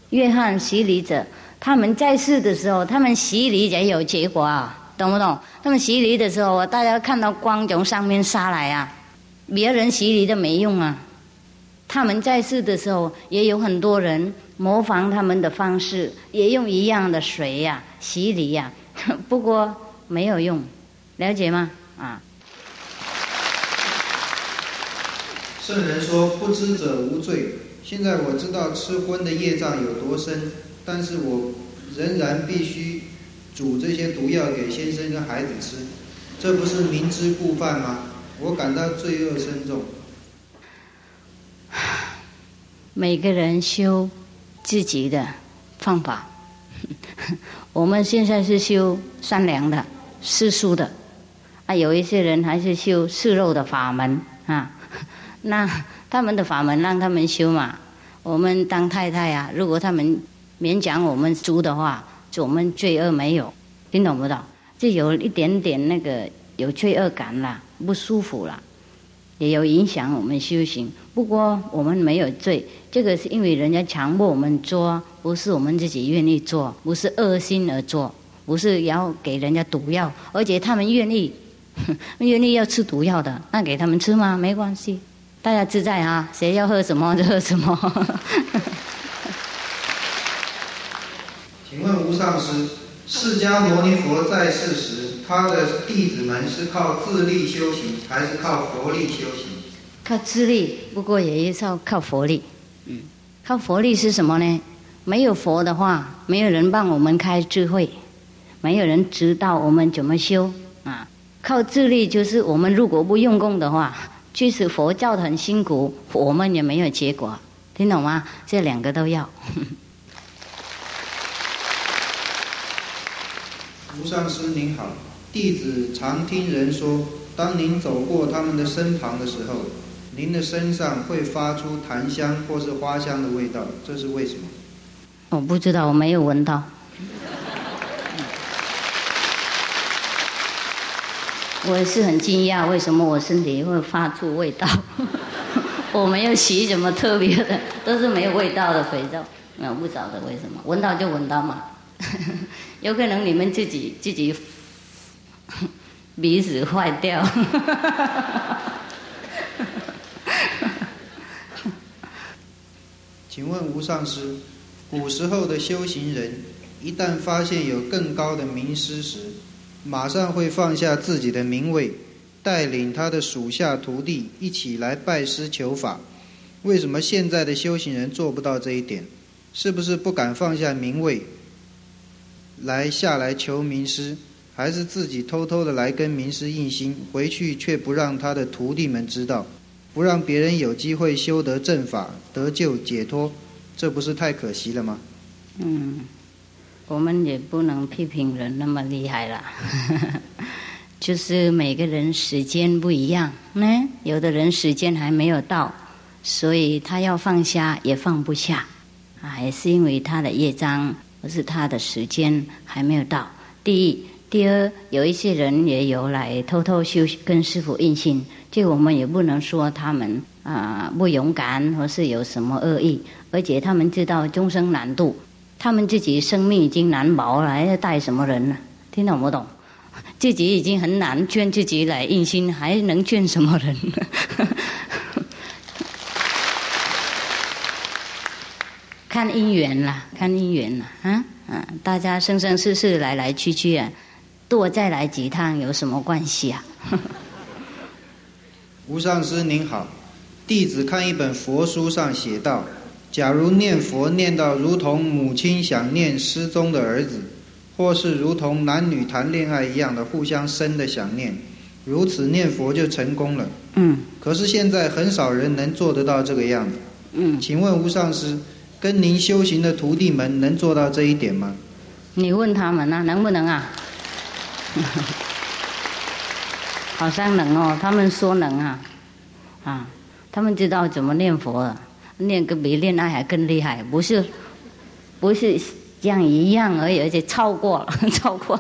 约翰洗礼者，他们在世的时候，他们洗礼也有结果啊，懂不懂？他们洗礼的时候，大家看到光从上面杀来啊，别人洗礼都没用啊。他们在世的时候，也有很多人模仿他们的方式，也用一样的水呀洗礼呀，不过没有用，了解吗？啊。圣人说：“不知者无罪。”现在我知道吃荤的业障有多深，但是我仍然必须煮这些毒药给先生跟孩子吃，这不是明知故犯吗？我感到罪恶深重。每个人修自己的方法，我们现在是修善良的、世俗的，啊，有一些人还是修世肉的法门啊。那他们的法门让他们修嘛，我们当太太啊，如果他们勉强我们租的话，就我们罪恶没有，听懂不懂？就有一点点那个有罪恶感啦，不舒服啦，也有影响我们修行。不过我们没有罪，这个是因为人家强迫我们做，不是我们自己愿意做，不是恶心而做，不是要给人家毒药，而且他们愿意，愿意要吃毒药的，那给他们吃吗？没关系，大家自在啊，谁要喝什么就喝什么。请问吴上师，释迦牟尼佛在世时，他的弟子们是靠自力修行，还是靠佛力修行？靠自力，不过也是要靠佛力。嗯，靠佛力是什么呢？没有佛的话，没有人帮我们开智慧，没有人知道我们怎么修啊。靠自力就是我们如果不用功的话，即使佛教的很辛苦，我们也没有结果。听懂吗？这两个都要。吴上师您好，弟子常听人说，当您走过他们的身旁的时候，您的身上会发出檀香或是花香的味道，这是为什么？我不知道，我没有闻到。我是很惊讶，为什么我身体会发出味道？我没有洗什么特别的，都是没有味道的肥皂。我不晓得为什么，闻到就闻到嘛。有可能你们自己自己鼻子坏掉。请问吴上师，古时候的修行人一旦发现有更高的名师时，马上会放下自己的名位，带领他的属下徒弟一起来拜师求法。为什么现在的修行人做不到这一点？是不是不敢放下名位？来下来求名师，还是自己偷偷的来跟名师印心，回去却不让他的徒弟们知道，不让别人有机会修得正法、得救解脱，这不是太可惜了吗？嗯，我们也不能批评人那么厉害了，就是每个人时间不一样，呢，有的人时间还没有到，所以他要放下也放不下，还是因为他的业障。而是他的时间还没有到。第一，第二，有一些人也有来偷偷修跟师傅印心，这我们也不能说他们啊不勇敢，或是有什么恶意。而且他们知道终生难度，他们自己生命已经难保了，还要带什么人呢？听懂不懂？自己已经很难劝自己来印心，还能劝什么人？看姻缘啦，看姻缘啦，啊啊！大家生生世世来来去去啊，多再来几趟有什么关系啊？吴上师您好，弟子看一本佛书上写道：假如念佛念到如同母亲想念失踪的儿子，或是如同男女谈恋爱一样的互相生的想念，如此念佛就成功了。嗯。可是现在很少人能做得到这个样子。嗯。请问吴上师？跟您修行的徒弟们能做到这一点吗？你问他们啊，能不能啊？好像能哦，他们说能啊，啊，他们知道怎么念佛，念个比恋爱还更厉害，不是，不是这样一样而已，而且超过了，超过。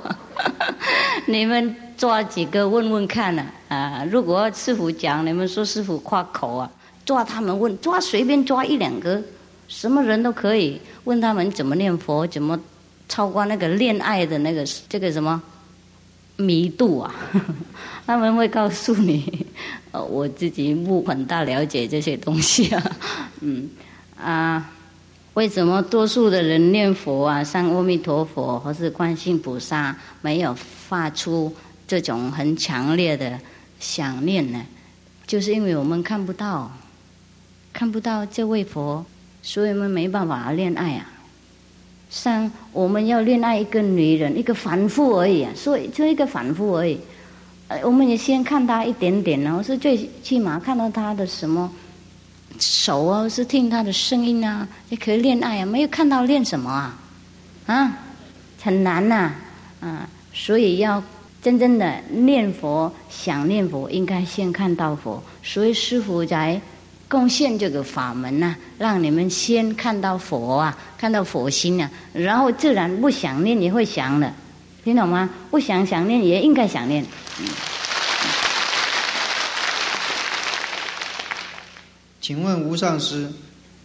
你们抓几个问问看呢？啊，如果师傅讲，你们说师傅夸口啊，抓他们问，抓随便抓一两个。什么人都可以问他们怎么念佛，怎么超过那个恋爱的那个这个什么迷度啊？他们会告诉你，呃，我自己不很大了解这些东西啊。嗯啊，为什么多数的人念佛啊，像阿弥陀佛或是观世菩萨，没有发出这种很强烈的想念呢？就是因为我们看不到，看不到这位佛。所以我们没办法恋爱啊，像我们要恋爱一个女人，一个凡夫而已啊，所以就一个凡夫而已。呃，我们也先看他一点点呢，是最起码看到他的什么手啊，是听他的声音啊，也可以恋爱啊。没有看到练什么啊？啊，很难呐，啊，所以要真正的念佛，想念佛，应该先看到佛。所以师傅在。贡献这个法门呐，让你们先看到佛啊，看到佛心啊，然后自然不想念也会想了，听懂吗？不想想念也应该想念。请问吴上师，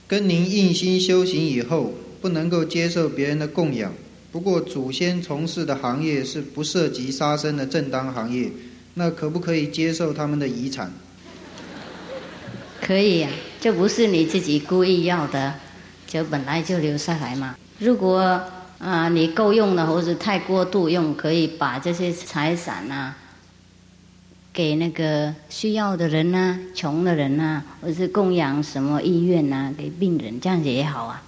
跟您印心修行以后，不能够接受别人的供养。不过祖先从事的行业是不涉及杀生的正当行业，那可不可以接受他们的遗产？可以呀、啊，这不是你自己故意要的，就本来就留下来嘛。如果啊你够用了，或者太过度用，可以把这些财产呐。给那个需要的人呐，穷的人呐，或者是供养什么医院呐，给病人，这样子也好啊，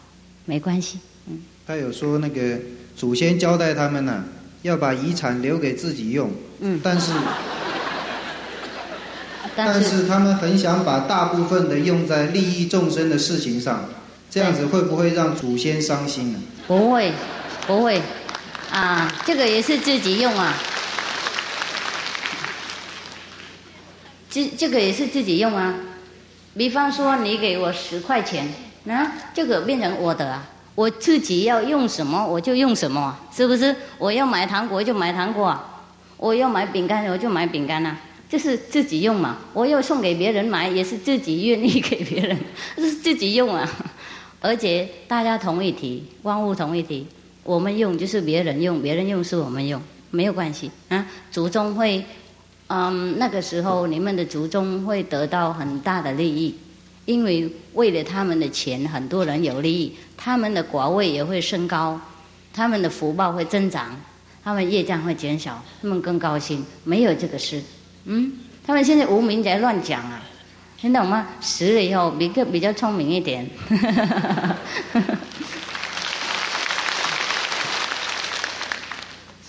没关系。嗯，他有说那个祖先交代他们呢，要把遗产留给自己用。嗯，但是，但是他们很想把大部分的用在利益众生的事情上，这样子会不会让祖先伤心呢？不会，不会，啊，这个也是自己用啊。这这个也是自己用啊，比方说你给我十块钱，那这个变成我的啊，我自己要用什么我就用什么，是不是？我要买糖果就买糖果，我要买饼干我就买饼干啊，这是自己用嘛。我要送给别人买也是自己愿意给别人，是自己用啊。而且大家同一体，万物同一体，我们用就是别人用，别人用是我们用，没有关系啊。祖宗会。嗯，那个时候你们的族中会得到很大的利益，因为为了他们的钱，很多人有利益，他们的寡位也会升高，他们的福报会增长，他们业障会减少，他们更高兴。没有这个事，嗯，他们现在无名在乱讲啊，听懂吗？死了以后比个比较聪明一点。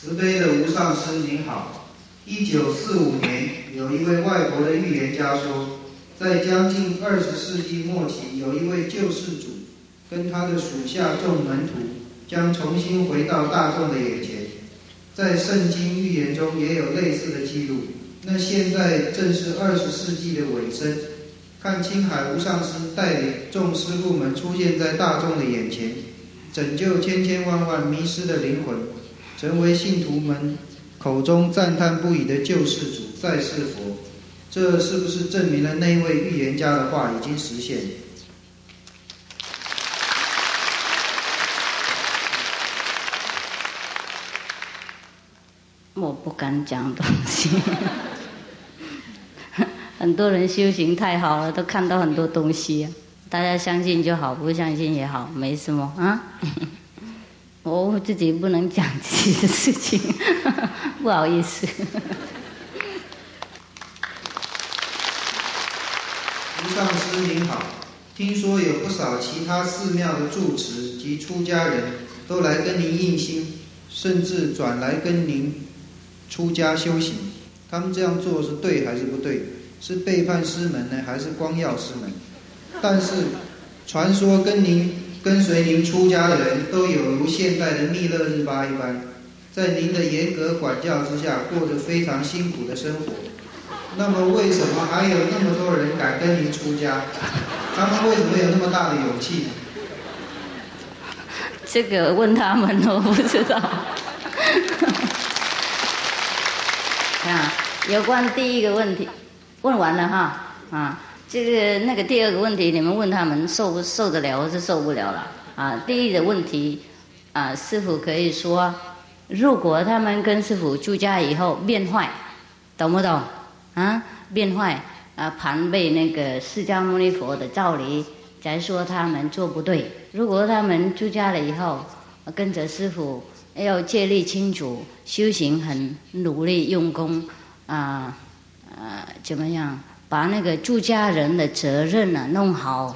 慈悲的无上师您好。一九四五年，有一位外国的预言家说，在将近二十世纪末期，有一位救世主跟他的属下众门徒将重新回到大众的眼前。在圣经预言中也有类似的记录。那现在正是二十世纪的尾声，看青海无上师带领众师傅们出现在大众的眼前，拯救千千万万迷失的灵魂，成为信徒们。口中赞叹不已的救世主再世佛，这是不是证明了那位预言家的话已经实现？我不敢讲东西，很多人修行太好了，都看到很多东西，大家相信就好，不相信也好，没什么啊。我自己不能讲自己的事情，不好意思。吴上师您好，听说有不少其他寺庙的住持及出家人都来跟您印心，甚至转来跟您出家修行。他们这样做是对还是不对？是背叛师门呢，还是光耀师门？但是传说跟您。跟随您出家的人都有如现代的密勒日巴一般，在您的严格管教之下，过着非常辛苦的生活。那么，为什么还有那么多人敢跟您出家？他们为什么有那么大的勇气？这个问他们，我不知道。啊，有关第一个问题，问完了哈啊。这个那个第二个问题，你们问他们受不受得了，或是受不了了啊？第一个问题啊，师傅可以说，如果他们跟师傅出家以后变坏，懂不懂啊？变坏啊，盘背那个释迦牟尼佛的道理，再说他们做不对。如果他们出家了以后，跟着师傅要戒律清楚，修行很努力用功啊啊，怎么样？把那个住家人的责任呢弄好，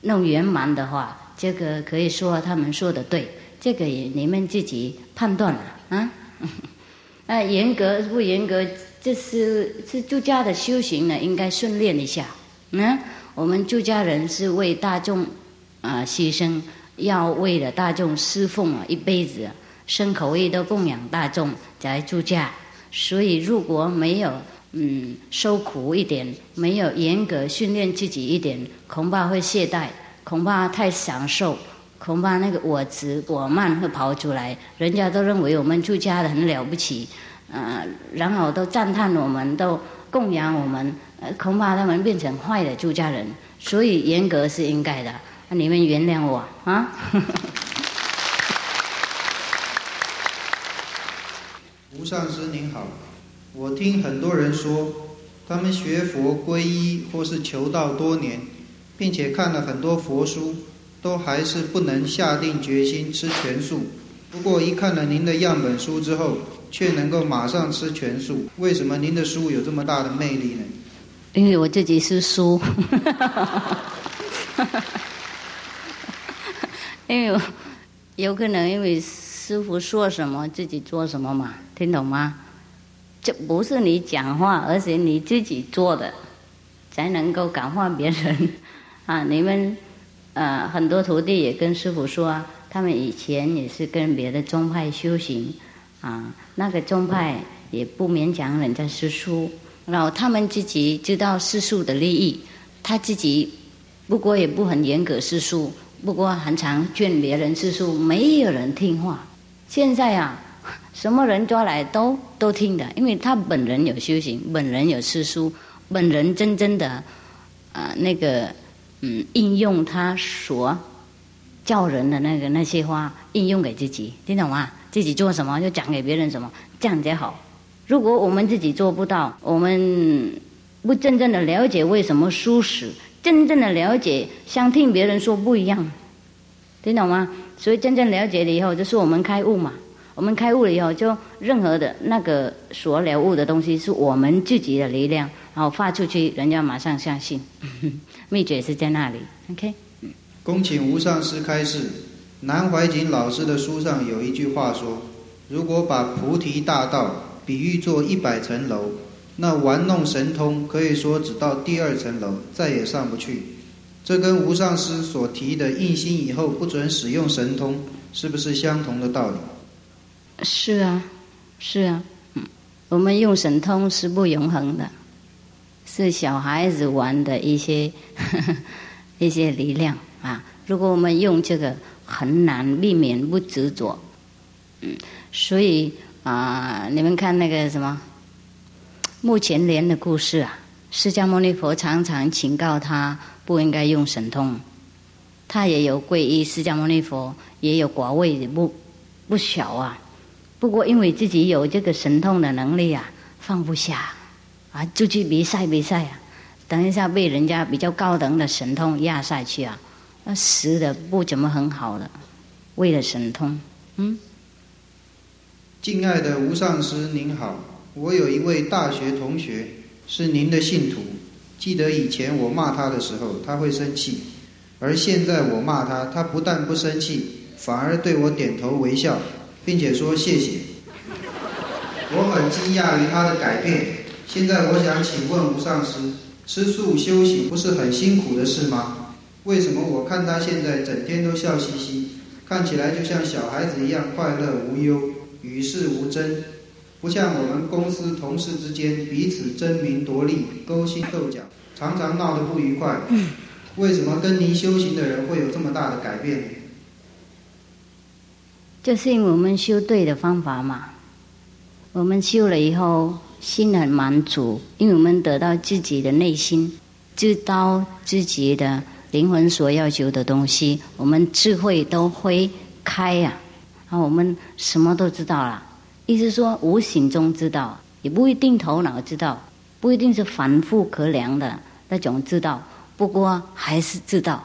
弄圆满的话，这个可以说他们说的对，这个也你们自己判断了啊。那严格不严格，这是是住家的修行呢，应该训练一下。嗯，我们住家人是为大众啊牺牲，要为了大众侍奉啊一辈子，身口意都供养大众才住家。所以如果没有。嗯，受苦一点，没有严格训练自己一点，恐怕会懈怠，恐怕太享受，恐怕那个我执我慢会跑出来。人家都认为我们出家的很了不起，呃，然后都赞叹我们，都供养我们，呃，恐怕他们变成坏的出家人。所以严格是应该的。你们原谅我啊。吴上师您好，我听很多人说，他们学佛皈依或是求道多年，并且看了很多佛书，都还是不能下定决心吃全素。不过一看了您的样本书之后，却能够马上吃全素。为什么您的书有这么大的魅力呢？因为我自己是书，因为有可能因为师傅说什么自己做什么嘛。听懂吗？这不是你讲话，而是你自己做的，才能够感化别人。啊，你们呃很多徒弟也跟师傅说，他们以前也是跟别的宗派修行，啊，那个宗派也不勉强人家师叔，然后他们自己知道世俗的利益，他自己不过也不很严格世俗，不过很常劝别人世俗，没有人听话。现在啊。什么人抓来都都听的，因为他本人有修行，本人有诗书，本人真正的啊那个嗯应用他所教人的那个那些话应用给自己，听懂吗？自己做什么就讲给别人什么，这样才好。如果我们自己做不到，我们不真正的了解为什么舒适，真正的了解想听别人说不一样，听懂吗？所以真正了解了以后，就是我们开悟嘛。我们开悟了以后，就任何的那个所了悟的东西，是我们自己的力量，然后发出去，人家马上相信。秘诀是在那里。OK。恭请无上师开示。南怀瑾老师的书上有一句话说：“如果把菩提大道比喻作一百层楼，那玩弄神通可以说只到第二层楼，再也上不去。”这跟无上师所提的印心以后不准使用神通，是不是相同的道理？是啊，是啊，嗯，我们用神通是不永恒的，是小孩子玩的一些呵呵 一些力量啊。如果我们用这个，很难避免不执着，嗯，所以啊，你们看那个什么目前连的故事啊，释迦牟尼佛常常警告他不应该用神通，他也有皈依释迦牟尼佛，也有寡位不不小啊。不过，因为自己有这个神通的能力啊，放不下，啊，就去比赛比赛啊，等一下被人家比较高等的神通压下去啊，那死的不怎么很好的，为了神通，嗯。敬爱的吴上师您好，我有一位大学同学是您的信徒，记得以前我骂他的时候他会生气，而现在我骂他，他不但不生气，反而对我点头微笑。并且说谢谢，我很惊讶于他的改变。现在我想请问吴上师，吃素修行不是很辛苦的事吗？为什么我看他现在整天都笑嘻嘻，看起来就像小孩子一样快乐无忧，与世无争，不像我们公司同事之间彼此争名夺利、勾心斗角，常常闹得不愉快。为什么跟您修行的人会有这么大的改变？就是因为我们修对的方法嘛，我们修了以后心很满足，因为我们得到自己的内心，知道自己的灵魂所要求的东西，我们智慧都会开呀，啊，我们什么都知道了。意思说无形中知道，也不一定头脑知道，不一定是反复可量的那种知道，不过还是知道。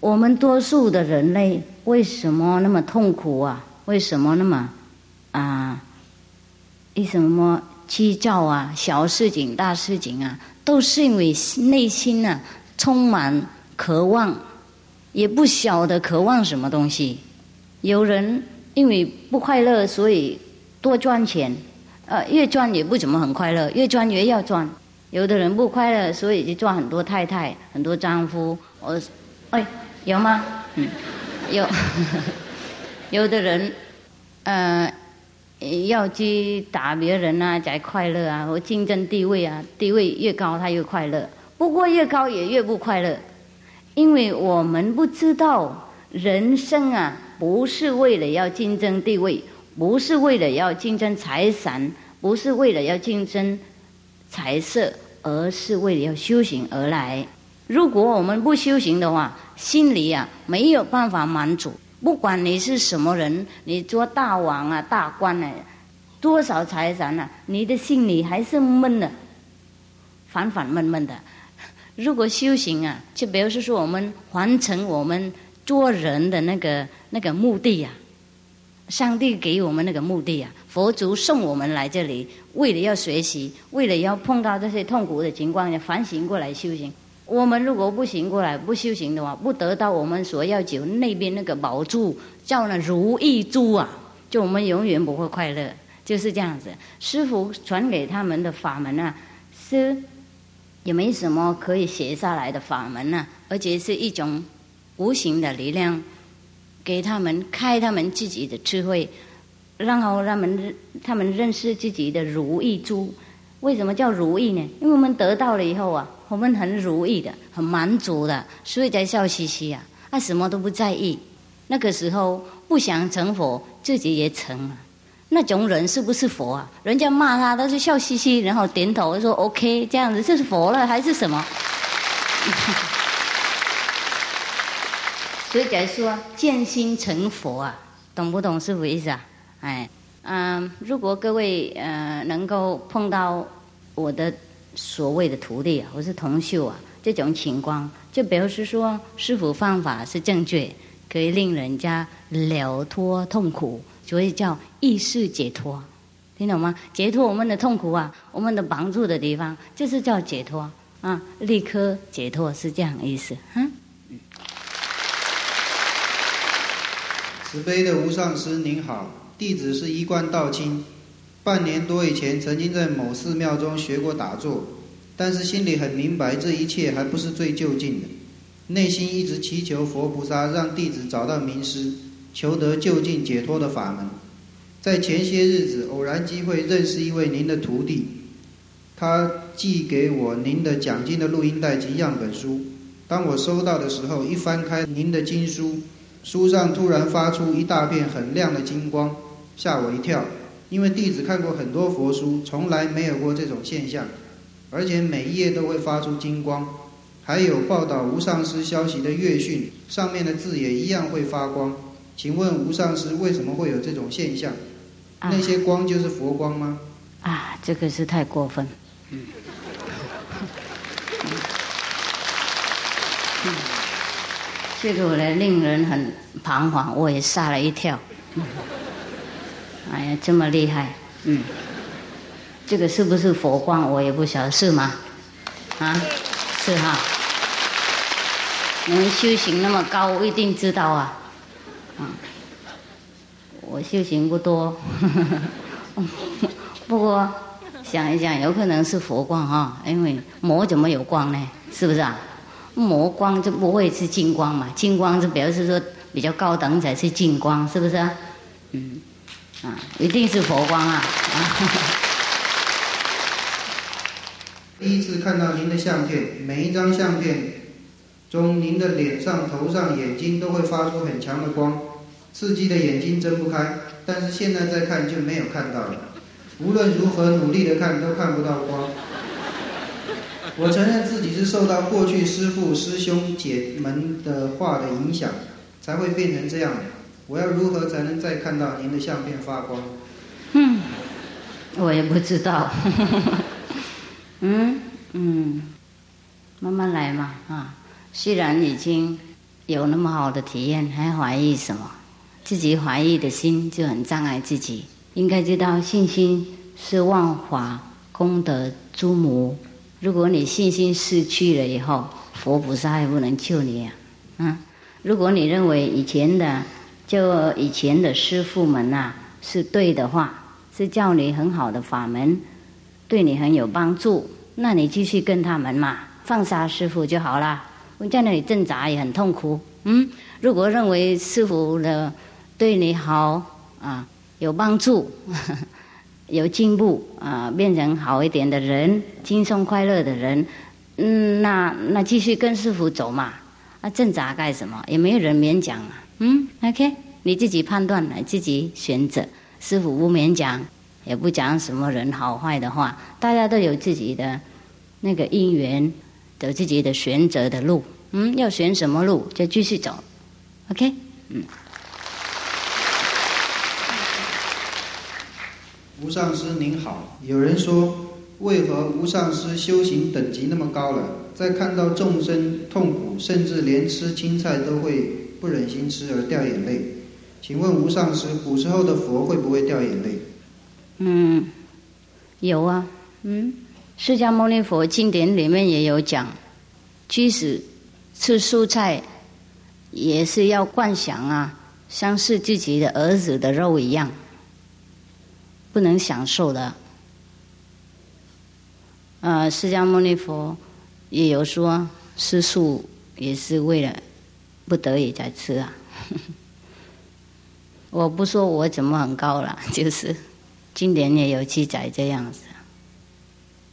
我们多数的人类为什么那么痛苦啊？为什么那么啊？为什么计较啊？小事情、大事情啊，都是因为内心呢充满渴望，也不晓得渴望什么东西。有人因为不快乐，所以多赚钱，呃，越赚也不怎么很快乐，越赚越要赚。有的人不快乐，所以就赚很多太太、很多丈夫。我，哎。有吗？嗯，有，有的人，呃，要去打别人啊，才快乐啊，或竞争地位啊，地位越高他越快乐。不过越高也越不快乐，因为我们不知道人生啊，不是为了要竞争地位，不是为了要竞争财产，不是为了要竞争财色，而是为了要修行而来。如果我们不修行的话，心里啊没有办法满足。不管你是什么人，你做大王啊、大官啊，多少财产啊，你的心里还是闷的，反反闷闷的。如果修行啊，就比如说我们完成我们做人的那个那个目的呀，上帝给我们那个目的呀，佛祖送我们来这里，为了要学习，为了要碰到这些痛苦的情况，要反省过来修行。我们如果不行过来，不修行的话，不得到我们所要求那边那个宝珠，叫那如意珠啊，就我们永远不会快乐，就是这样子。师傅传给他们的法门啊，是也没什么可以写下来的法门呢，而且是一种无形的力量，给他们开他们自己的智慧，然后他们他们认识自己的如意珠。为什么叫如意呢？因为我们得到了以后啊。我们很如意的，很满足的，所以才笑嘻嘻啊！他什么都不在意。那个时候不想成佛，自己也成了。那种人是不是佛啊？人家骂他，他是笑嘻嘻，然后点头说 “OK”，这样子这是佛了还是什么？所以才说见心成佛啊，懂不懂是不意思啊？哎，嗯，如果各位呃能够碰到我的。所谓的徒弟啊，或是同修啊，这种情况，就表示说，师傅方法是正确，可以令人家了脱痛苦，所以叫意识解脱，听懂吗？解脱我们的痛苦啊，我们的帮助的地方，就是叫解脱啊，立刻解脱是这样意思，嗯。慈悲的无上师您好，弟子是衣冠道清。半年多以前，曾经在某寺庙中学过打坐，但是心里很明白，这一切还不是最就近的，内心一直祈求佛菩萨让弟子找到名师，求得就近解脱的法门。在前些日子，偶然机会认识一位您的徒弟，他寄给我您的讲经的录音带及样本书。当我收到的时候，一翻开您的经书，书上突然发出一大片很亮的金光，吓我一跳。因为弟子看过很多佛书，从来没有过这种现象，而且每一页都会发出金光，还有报道无上师消息的月讯，上面的字也一样会发光。请问无上师为什么会有这种现象？那些光就是佛光吗？啊，这个是太过分。嗯，这个呢令人很彷徨，我也吓了一跳。哎呀，这么厉害，嗯，这个是不是佛光？我也不晓得是吗？啊，是哈。你们修行那么高，一定知道啊。啊，我修行不多，不过想一想，有可能是佛光哈，因为魔怎么有光呢？是不是啊？魔光就不会是金光嘛？金光就表示说比较高等才是金光，是不是？嗯。啊，一定是佛光啊！啊 第一次看到您的相片，每一张相片中，您的脸上、头上、眼睛都会发出很强的光，刺激的眼睛睁不开。但是现在再看就没有看到了，无论如何努力的看都看不到光。我承认自己是受到过去师父、师兄姐们的话的影响，才会变成这样。我要如何才能再看到您的相片发光？嗯，我也不知道。嗯嗯，慢慢来嘛啊！虽然已经有那么好的体验，还怀疑什么？自己怀疑的心就很障碍自己。应该知道，信心是万法功德诸母。如果你信心失去了以后，佛菩萨也不能救你啊！嗯，如果你认为以前的。就以前的师傅们呐，是对的话，是教你很好的法门，对你很有帮助，那你继续跟他们嘛，放下师傅就好了。我在那里挣扎也很痛苦，嗯。如果认为师傅的对你好啊，有帮助，有进步啊，变成好一点的人，轻松快乐的人，嗯，那那继续跟师傅走嘛。啊，挣扎干什么？也没有人勉强啊。嗯，OK，你自己判断，来自己选择。师傅不勉强，也不讲什么人好坏的话，大家都有自己的那个因缘，走自己的选择的路。嗯，要选什么路就继续走。OK，嗯。吴上师您好，有人说，为何吴上师修行等级那么高了，在看到众生痛苦，甚至连吃青菜都会不忍心吃而掉眼泪？请问吴上师，古时候的佛会不会掉眼泪？嗯，有啊，嗯，释迦牟尼佛经典里面也有讲，即使吃蔬菜，也是要幻想啊，像是自己的儿子的肉一样。不能享受的，呃，释迦牟尼佛也有说吃素也是为了不得已才吃啊。我不说我怎么很高了，就是经典也有记载这样子。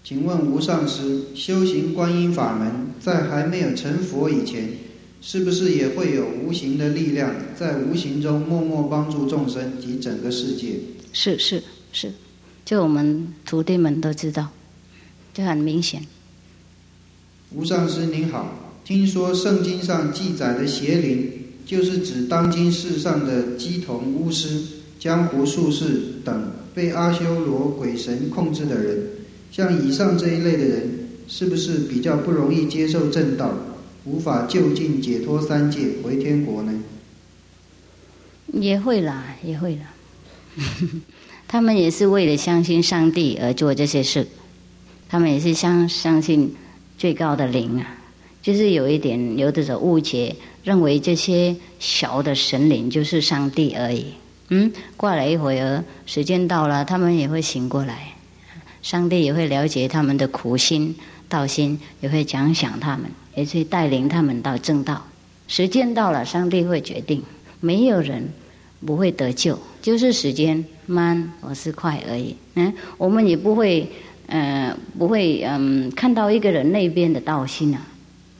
请问无上师，修行观音法门，在还没有成佛以前，是不是也会有无形的力量在无形中默默帮助众生及整个世界？是是。是，就我们徒弟们都知道，就很明显。无上师您好，听说圣经上记载的邪灵，就是指当今世上的鸡童、巫师、江湖术士等被阿修罗鬼神控制的人。像以上这一类的人，是不是比较不容易接受正道，无法就近解脱三界回天国呢？也会啦，也会啦。他们也是为了相信上帝而做这些事，他们也是相相信最高的灵啊，就是有一点有的时候误解，认为这些小的神灵就是上帝而已。嗯，过了一会儿，时间到了，他们也会醒过来，上帝也会了解他们的苦心道心，也会奖赏他们，也会带领他们到正道。时间到了，上帝会决定，没有人。不会得救，就是时间慢或是快而已。嗯，我们也不会，呃，不会，嗯，看到一个人那边的道心啊。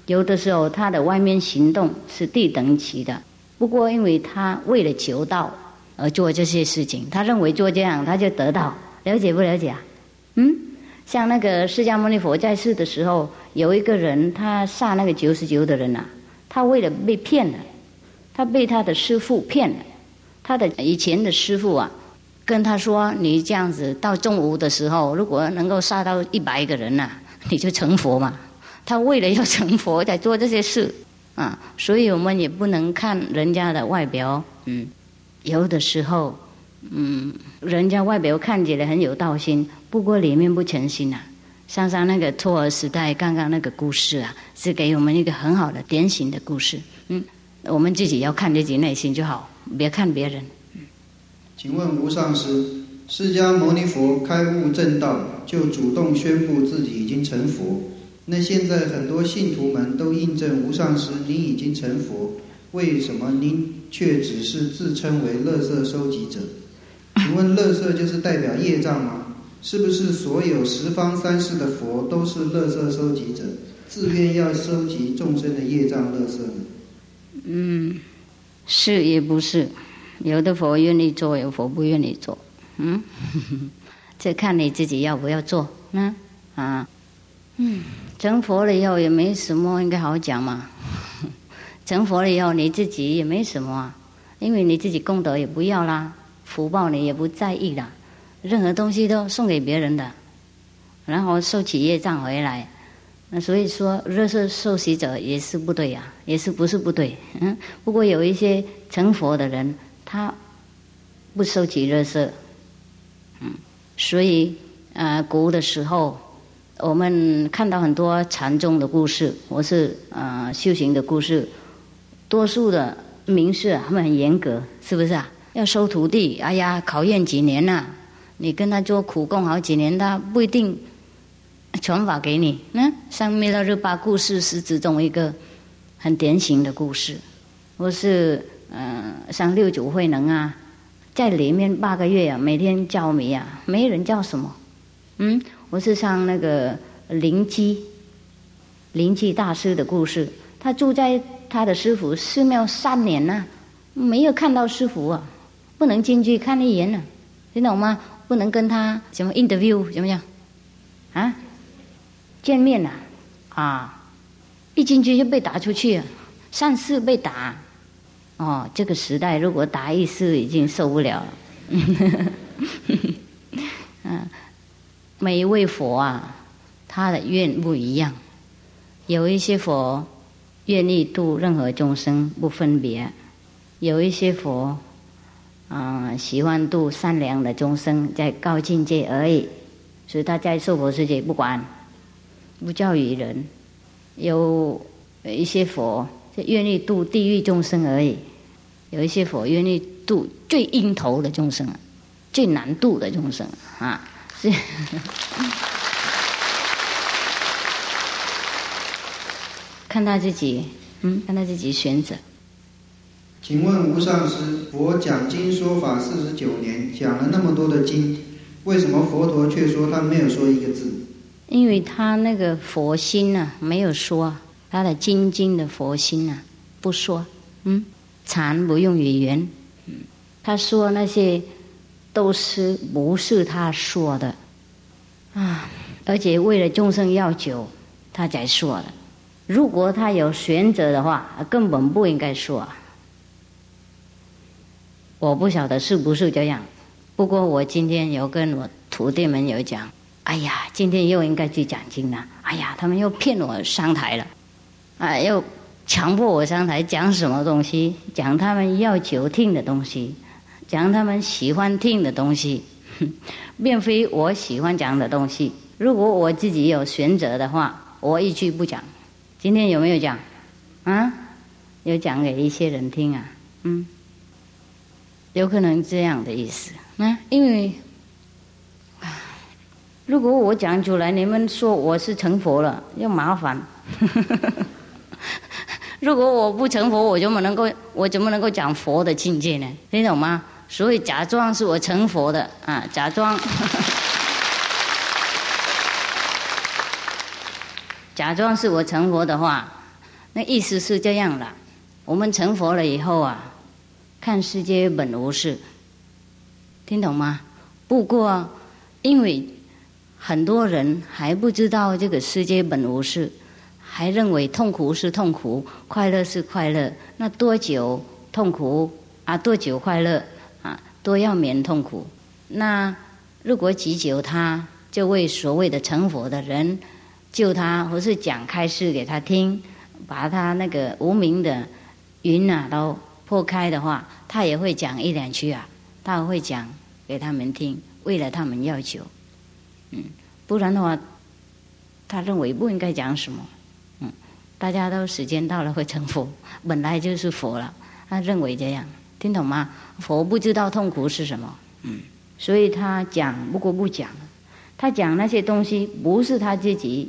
有的时候他的外面行动是低等级的，不过因为他为了求道而做这些事情，他认为做这样他就得到。了解不了解啊？嗯，像那个释迦牟尼佛在世的时候，有一个人他杀那个九十九的人呐，他为了被骗了，他被他的师父骗了。他的以前的师傅啊，跟他说：“你这样子到中午的时候，如果能够杀到一百个人呐，你就成佛嘛。”他为了要成佛，在做这些事啊，所以我们也不能看人家的外表。嗯，有的时候，嗯，人家外表看起来很有道心，不过里面不诚心呐。上上那个托儿时代，刚刚那个故事啊，是给我们一个很好的典型的故事。嗯，我们自己要看自己内心就好。别看别人。请问无上师，释迦牟尼佛开悟正道，就主动宣布自己已经成佛。那现在很多信徒们都印证无上师您已经成佛，为什么您却只是自称为乐色收集者？请问乐色就是代表业障吗？是不是所有十方三世的佛都是乐色收集者，自愿要收集众生的业障乐色呢？嗯。是也不是，有的佛愿意做，有佛不愿意做，嗯，这看你自己要不要做，嗯啊，嗯，成佛了以后也没什么应该好讲嘛，成佛了以后你自己也没什么啊，因为你自己功德也不要啦，福报你也不在意啦，任何东西都送给别人的，然后受起业障回来。那所以说，热色受洗者也是不对呀，也是不是不对？嗯，不过有一些成佛的人，他不收集热色，嗯，所以呃，古的时候，我们看到很多禅宗的故事，或是呃修行的故事，多数的名士他们很严格，是不是啊？要收徒弟，哎呀，考验几年呐？你跟他做苦工好几年，他不一定。传法给你，嗯，上面的日巴故事是其中一个很典型的故事。我是嗯上六祖慧能啊，在里面八个月啊，每天教米啊，没人叫什么。嗯，我是上那个灵机灵机大师的故事，他住在他的师傅寺庙三年呐，没有看到师傅啊，不能进去看一眼呢，听懂吗？不能跟他什么 interview 怎么样？啊？见面呐，啊，一进去就被打出去，啊上次被打。哦，这个时代如果打一次已经受不了了。嗯，每一位佛啊，他的愿不一样。有一些佛愿意度任何众生不分别，有一些佛啊喜欢度善良的众生，在高境界而已。所以他在娑婆世界不管，不教育人。有一些佛就愿意度地狱众生而已。有一些佛愿意度最阴头的众生，最难度的众生啊！是看他自己，嗯，看他自己选择。请问无上师，佛讲经说法四十九年，讲了那么多的经，为什么佛陀却说他没有说一个字？因为他那个佛心呢，没有说他的精进的佛心呢，不说，嗯。禅不用语言，他说那些都是不是他说的啊？而且为了众生要求，他才说的。如果他有选择的话，根本不应该说。我不晓得是不是这样。不过我今天有跟我徒弟们有讲，哎呀，今天又应该去讲经了。哎呀，他们又骗我上台了，啊，又。强迫我上台讲什么东西？讲他们要求听的东西，讲他们喜欢听的东西，并非我喜欢讲的东西。如果我自己有选择的话，我一句不讲。今天有没有讲？啊，有讲给一些人听啊，嗯，有可能这样的意思啊，因为如果我讲出来，你们说我是成佛了，又麻烦。如果我不成佛，我怎么能够我怎么能够讲佛的境界呢？听懂吗？所以假装是我成佛的啊，假装，假装是我成佛的话，那意思是这样的：我们成佛了以后啊，看世界本无事，听懂吗？不过因为很多人还不知道这个世界本无事。还认为痛苦是痛苦，快乐是快乐，那多久痛苦啊？多久快乐？都要免痛苦。那如果祈求他，就为所谓的成佛的人救他，或是讲开示给他听，把他那个无名的云啊都破开的话，他也会讲一两句啊，他会讲给他们听，为了他们要求。嗯，不然的话，他认为不应该讲什么。嗯大家都时间到了会成佛，本来就是佛了。他认为这样，听懂吗？佛不知道痛苦是什么，嗯，所以他讲不过不讲。他讲那些东西不是他自己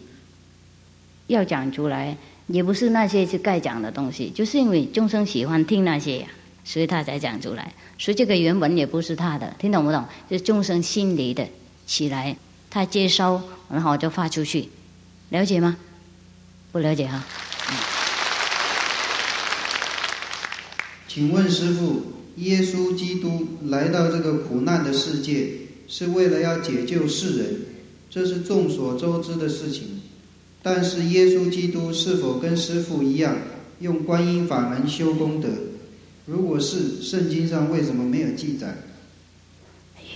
要讲出来，也不是那些是该讲的东西，就是因为众生喜欢听那些呀，所以他才讲出来。所以这个原文也不是他的，听懂不懂？就是众生心里的起来，他接收，然后就发出去，了解吗？不了解哈。请问师傅，耶稣基督来到这个苦难的世界，是为了要解救世人，这是众所周知的事情。但是耶稣基督是否跟师傅一样，用观音法门修功德？如果是，圣经上为什么没有记载？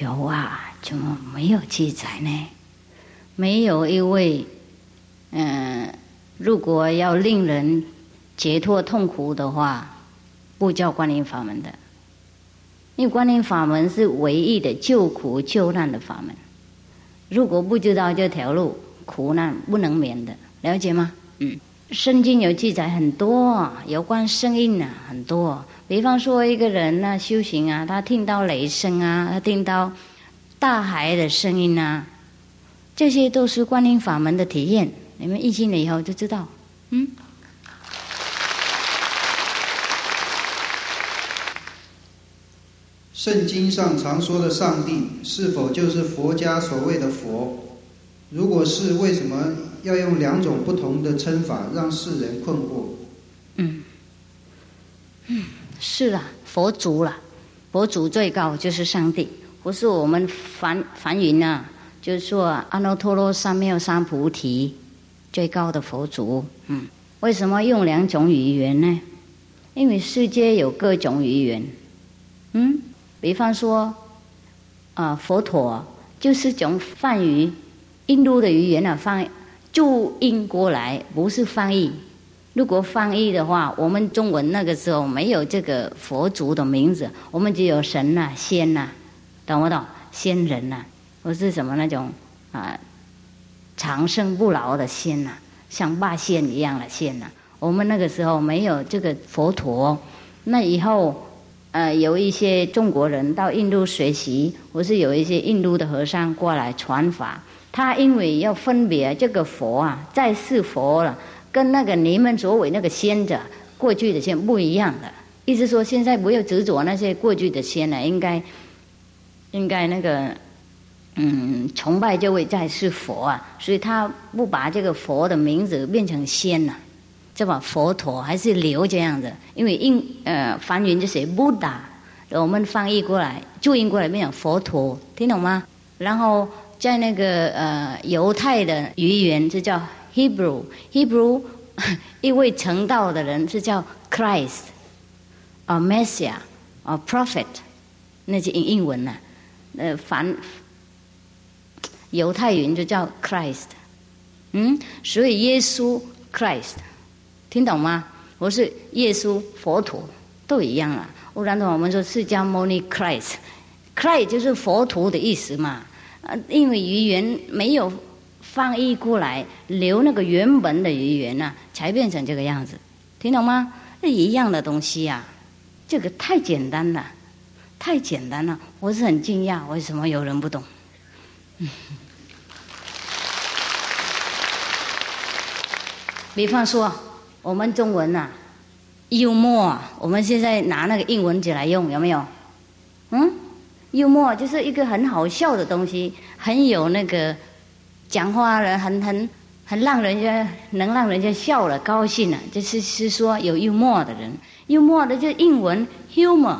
有啊，怎么没有记载呢？没有一位，嗯。如果要令人解脱痛苦的话，不叫观音法门的，因为观音法门是唯一的救苦救难的法门。如果不知道这条路，苦难不能免的，了解吗？嗯，圣经有记载很多有关声音啊，很多。比方说一个人呢修行啊，他听到雷声啊，他听到大海的声音啊，这些都是观音法门的体验。你们一进了以后就知道，嗯。圣经上常说的上帝，是否就是佛家所谓的佛？如果是，为什么要用两种不同的称法，让世人困惑？嗯，嗯，是啊，佛祖了，佛祖最高就是上帝，不是我们梵梵云啊，就是说阿耨多罗三藐三菩提。最高的佛祖，嗯，为什么用两种语言呢？因为世界有各种语言，嗯，比方说啊，佛陀就是从梵语、印度的语言啊翻注音过来，不是翻译。如果翻译的话，我们中文那个时候没有这个佛祖的名字，我们只有神呐、仙呐，懂不懂？仙人呐，或是什么那种啊，长生不老的仙呐，像八仙一样的仙呐。我们那个时候没有这个佛陀，那以后呃有一些中国人到印度学习，或是有一些印度的和尚过来传法，他因为要分别这个佛啊，在世佛了。跟那个你们所谓那个仙者过去的仙不一样的，意思说现在不要执着那些过去的仙了，应该应该那个嗯崇拜这位在世佛啊，所以他不把这个佛的名字变成仙了，就把佛陀还是留这样子，因为印呃梵语就写 Buddha，我们翻译过来注音过来变成佛陀，听懂吗？然后在那个呃犹太的语言就叫。Hebrew，Hebrew，一位成道的人是叫 Christ，啊，Messiah，啊，Prophet，那些英英文呐，呃，梵犹太语就叫 Christ，嗯，所以耶稣 Christ，听懂吗？我是耶稣佛陀都一样啊。不然的话，我们说释迦牟尼 Christ，Christ 就是佛陀的意思嘛。啊，因为语言没有。翻译过来，留那个原本的语言呢，才变成这个样子，听懂吗？一样的东西呀，这个太简单了，太简单了，我是很惊讶，为什么有人不懂？比方说，我们中文呐，幽默，我们现在拿那个英文字来用，有没有？嗯，幽默就是一个很好笑的东西，很有那个。讲话人很很很让人家能让人家笑了高兴了，就是是说有幽默的人，幽默的就是英文 humor，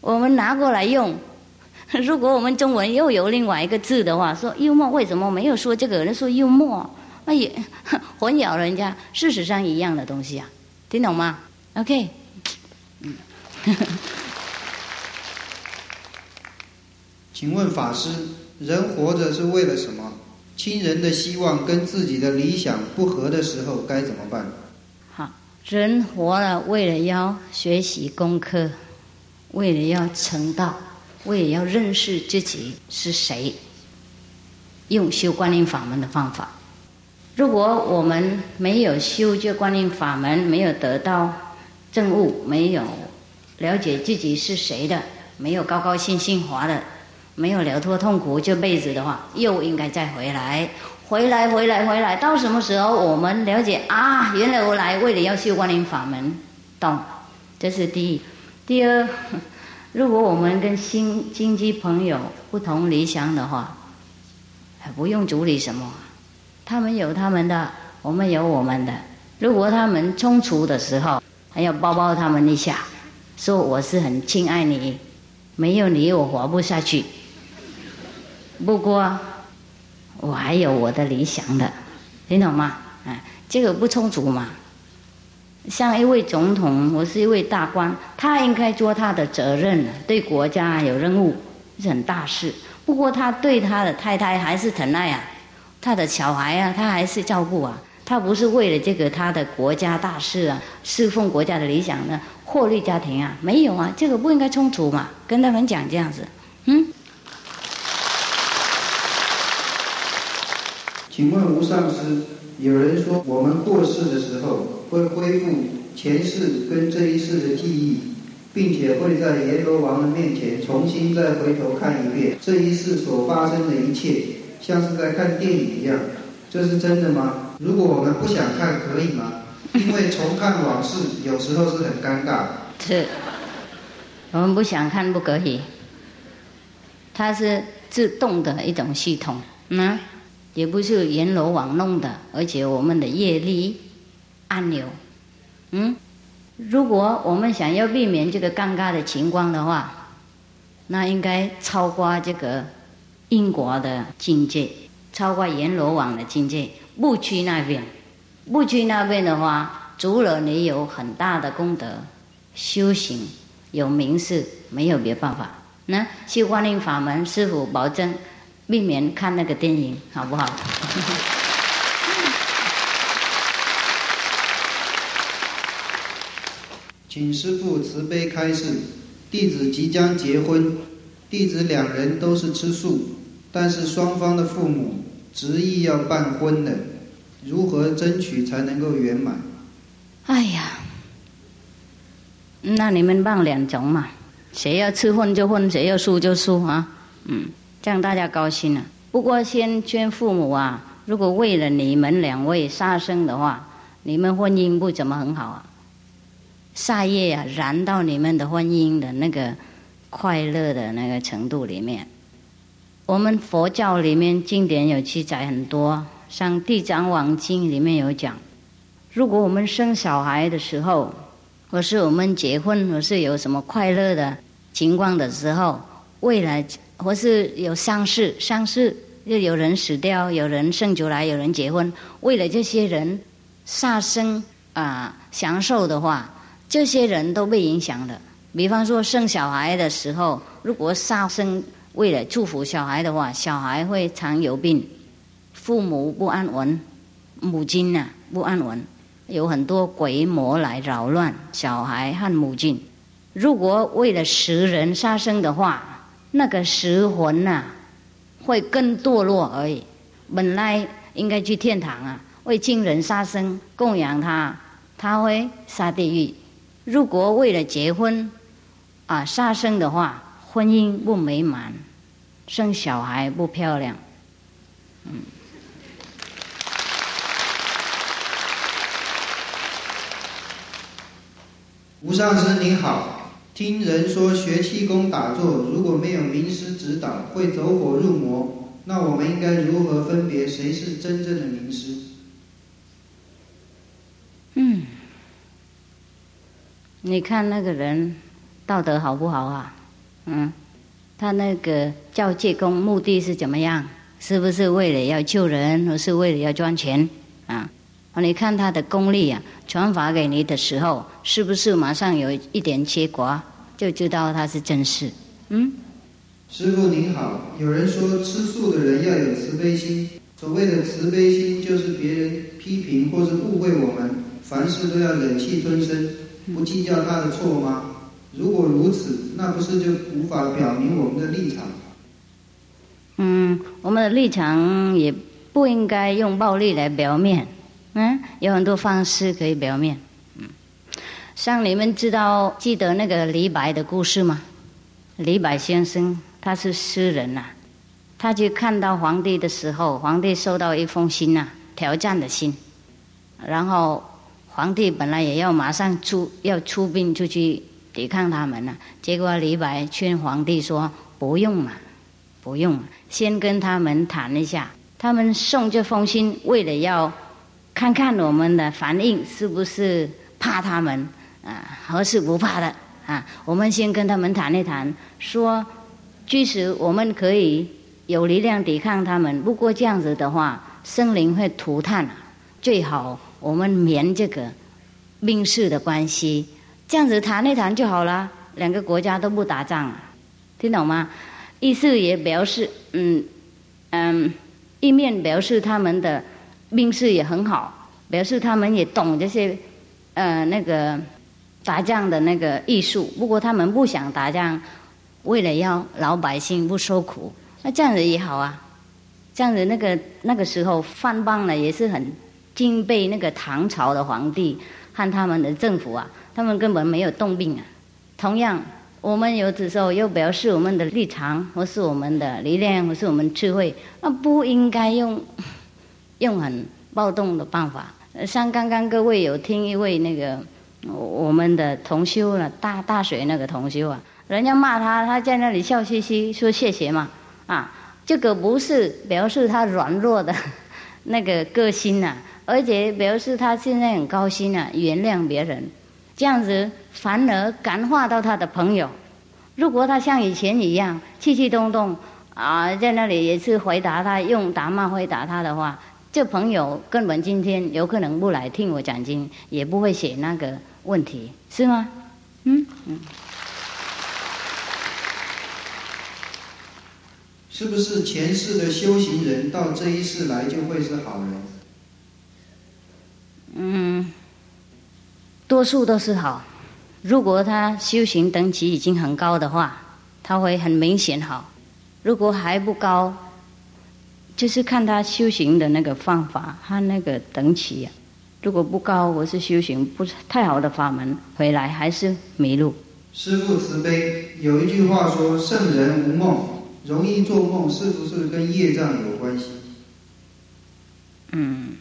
我们拿过来用。如果我们中文又有另外一个字的话，说幽默为什么没有说这个人说幽默？那也 混淆人家，事实上一样的东西啊，听懂吗？OK，嗯，请问法师，人活着是为了什么？亲人的希望跟自己的理想不合的时候该怎么办？好，人活了，为了要学习功课，为了要成道，为了要认识自己是谁，用修观音法门的方法。如果我们没有修这观音法门，没有得到正悟，没有了解自己是谁的，没有高高兴兴活的。没有了脱痛苦这辈子的话，又应该再回来，回来，回来，回来，到什么时候我们了解啊？原来我来为了要修观音法门，懂？这是第一。第二，如果我们跟新经济朋友不同理想的话，不用处理什么，他们有他们的，我们有我们的。如果他们冲突的时候，还要抱抱他们一下，说我是很亲爱你，没有你我活不下去。不过，我还有我的理想的，听懂吗？哎，这个不充足嘛。像一位总统，我是一位大官，他应该做他的责任，对国家有任务，是很大事。不过他对他的太太还是疼爱啊，他的小孩啊，他还是照顾啊。他不是为了这个他的国家大事啊，侍奉国家的理想呢，获利家庭啊，没有啊，这个不应该冲突嘛。跟他们讲这样子，嗯。请问吴上师，有人说我们过世的时候会恢复前世跟这一世的记忆，并且会在阎罗王的面前重新再回头看一遍这一世所发生的一切，像是在看电影一样，这是真的吗？如果我们不想看，可以吗？因为重看往事有时候是很尴尬。是，我们不想看不可以，它是自动的一种系统，嗯。也不是阎罗王弄的，而且我们的业力按钮，嗯，如果我们想要避免这个尴尬的情况的话，那应该超过这个因果的境界，超过阎罗王的境界，不去那边，不去那边的话，除了你有很大的功德，修行有名士，没有别办法。那去观音法门，师傅保证避免看那个电影，好不好？请师父慈悲开示，弟子即将结婚，弟子两人都是吃素，但是双方的父母执意要办婚的，如何争取才能够圆满？哎呀，那你们办两种嘛，谁要吃荤就荤，谁要输就输啊，嗯，这样大家高兴了。不过先劝父母啊，如果为了你们两位杀生的话，你们婚姻不怎么很好啊。煞业啊，燃到你们的婚姻的那个快乐的那个程度里面。我们佛教里面经典有记载很多，像《地藏王经》里面有讲，如果我们生小孩的时候，或是我们结婚，或是有什么快乐的情况的时候，未来或是有丧事，丧事又有人死掉，有人生出来，有人结婚，为了这些人杀生啊享受的话。这些人都被影响的。比方说生小孩的时候，如果杀生为了祝福小孩的话，小孩会常有病，父母不安稳，母亲呐不安稳，有很多鬼魔来扰乱小孩和母亲。如果为了食人杀生的话，那个食魂呐会更堕落而已。本来应该去天堂啊，为亲人杀生供养他，他会下地狱。如果为了结婚，啊杀生的话，婚姻不美满，生小孩不漂亮，嗯。吴上师您好，听人说学气功打坐，如果没有名师指导，会走火入魔。那我们应该如何分别谁是真正的名师？嗯。你看那个人道德好不好啊？嗯，他那个教戒功目的是怎么样？是不是为了要救人，或是为了要赚钱？啊，你看他的功力啊，传法给你的时候，是不是马上有一点结果，就知道他是真事？嗯。师傅您好，有人说吃素的人要有慈悲心，所谓的慈悲心就是别人批评或是误会我们，凡事都要忍气吞声。不计较他的错吗？如果如此，那不是就无法表明我们的立场？嗯，我们的立场也不应该用暴力来表面。嗯，有很多方式可以表面。嗯，像你们知道记得那个李白的故事吗？李白先生他是诗人呐，他去看到皇帝的时候，皇帝收到一封信呐，挑战的信，然后。皇帝本来也要马上出要出兵出去抵抗他们了，结果李白劝皇帝说：“不用了，不用了，先跟他们谈一下。他们送这封信，为了要看看我们的反应是不是怕他们啊，还是不怕的啊？我们先跟他们谈一谈，说即使我们可以有力量抵抗他们，不过这样子的话，生灵会涂炭，最好。”我们免这个兵事的关系，这样子谈一谈就好了，两个国家都不打仗，听懂吗？意思也表示，嗯嗯，一面表示他们的兵士也很好，表示他们也懂这些呃那个打仗的那个艺术。不过他们不想打仗，为了要老百姓不受苦，那这样子也好啊。这样子那个那个时候范邦呢也是很。敬佩那个唐朝的皇帝和他们的政府啊，他们根本没有动兵啊。同样，我们有的时候又表示我们的立场，或是我们的力量，或是我们智慧，那不应该用 用很暴动的办法。像刚刚各位有听一位那个我们的同修了，大大学那个同修啊，人家骂他，他在那里笑嘻嘻说谢谢嘛，啊，这个不是表示他软弱的 那个个性啊。而且表示他现在很高兴啊，原谅别人，这样子反而感化到他的朋友。如果他像以前一样气气动动啊，在那里也是回答他用打骂回答他的话，这朋友根本今天有可能不来听我讲经，也不会写那个问题，是吗？嗯嗯。是不是前世的修行人到这一世来就会是好人？嗯，多数都是好。如果他修行等级已经很高的话，他会很明显好；如果还不高，就是看他修行的那个方法他那个等级呀。如果不高，我是修行不是太好的法门，回来还是迷路。师父慈悲，有一句话说：“圣人无梦。”容易做梦，是不是跟业障有关系？嗯，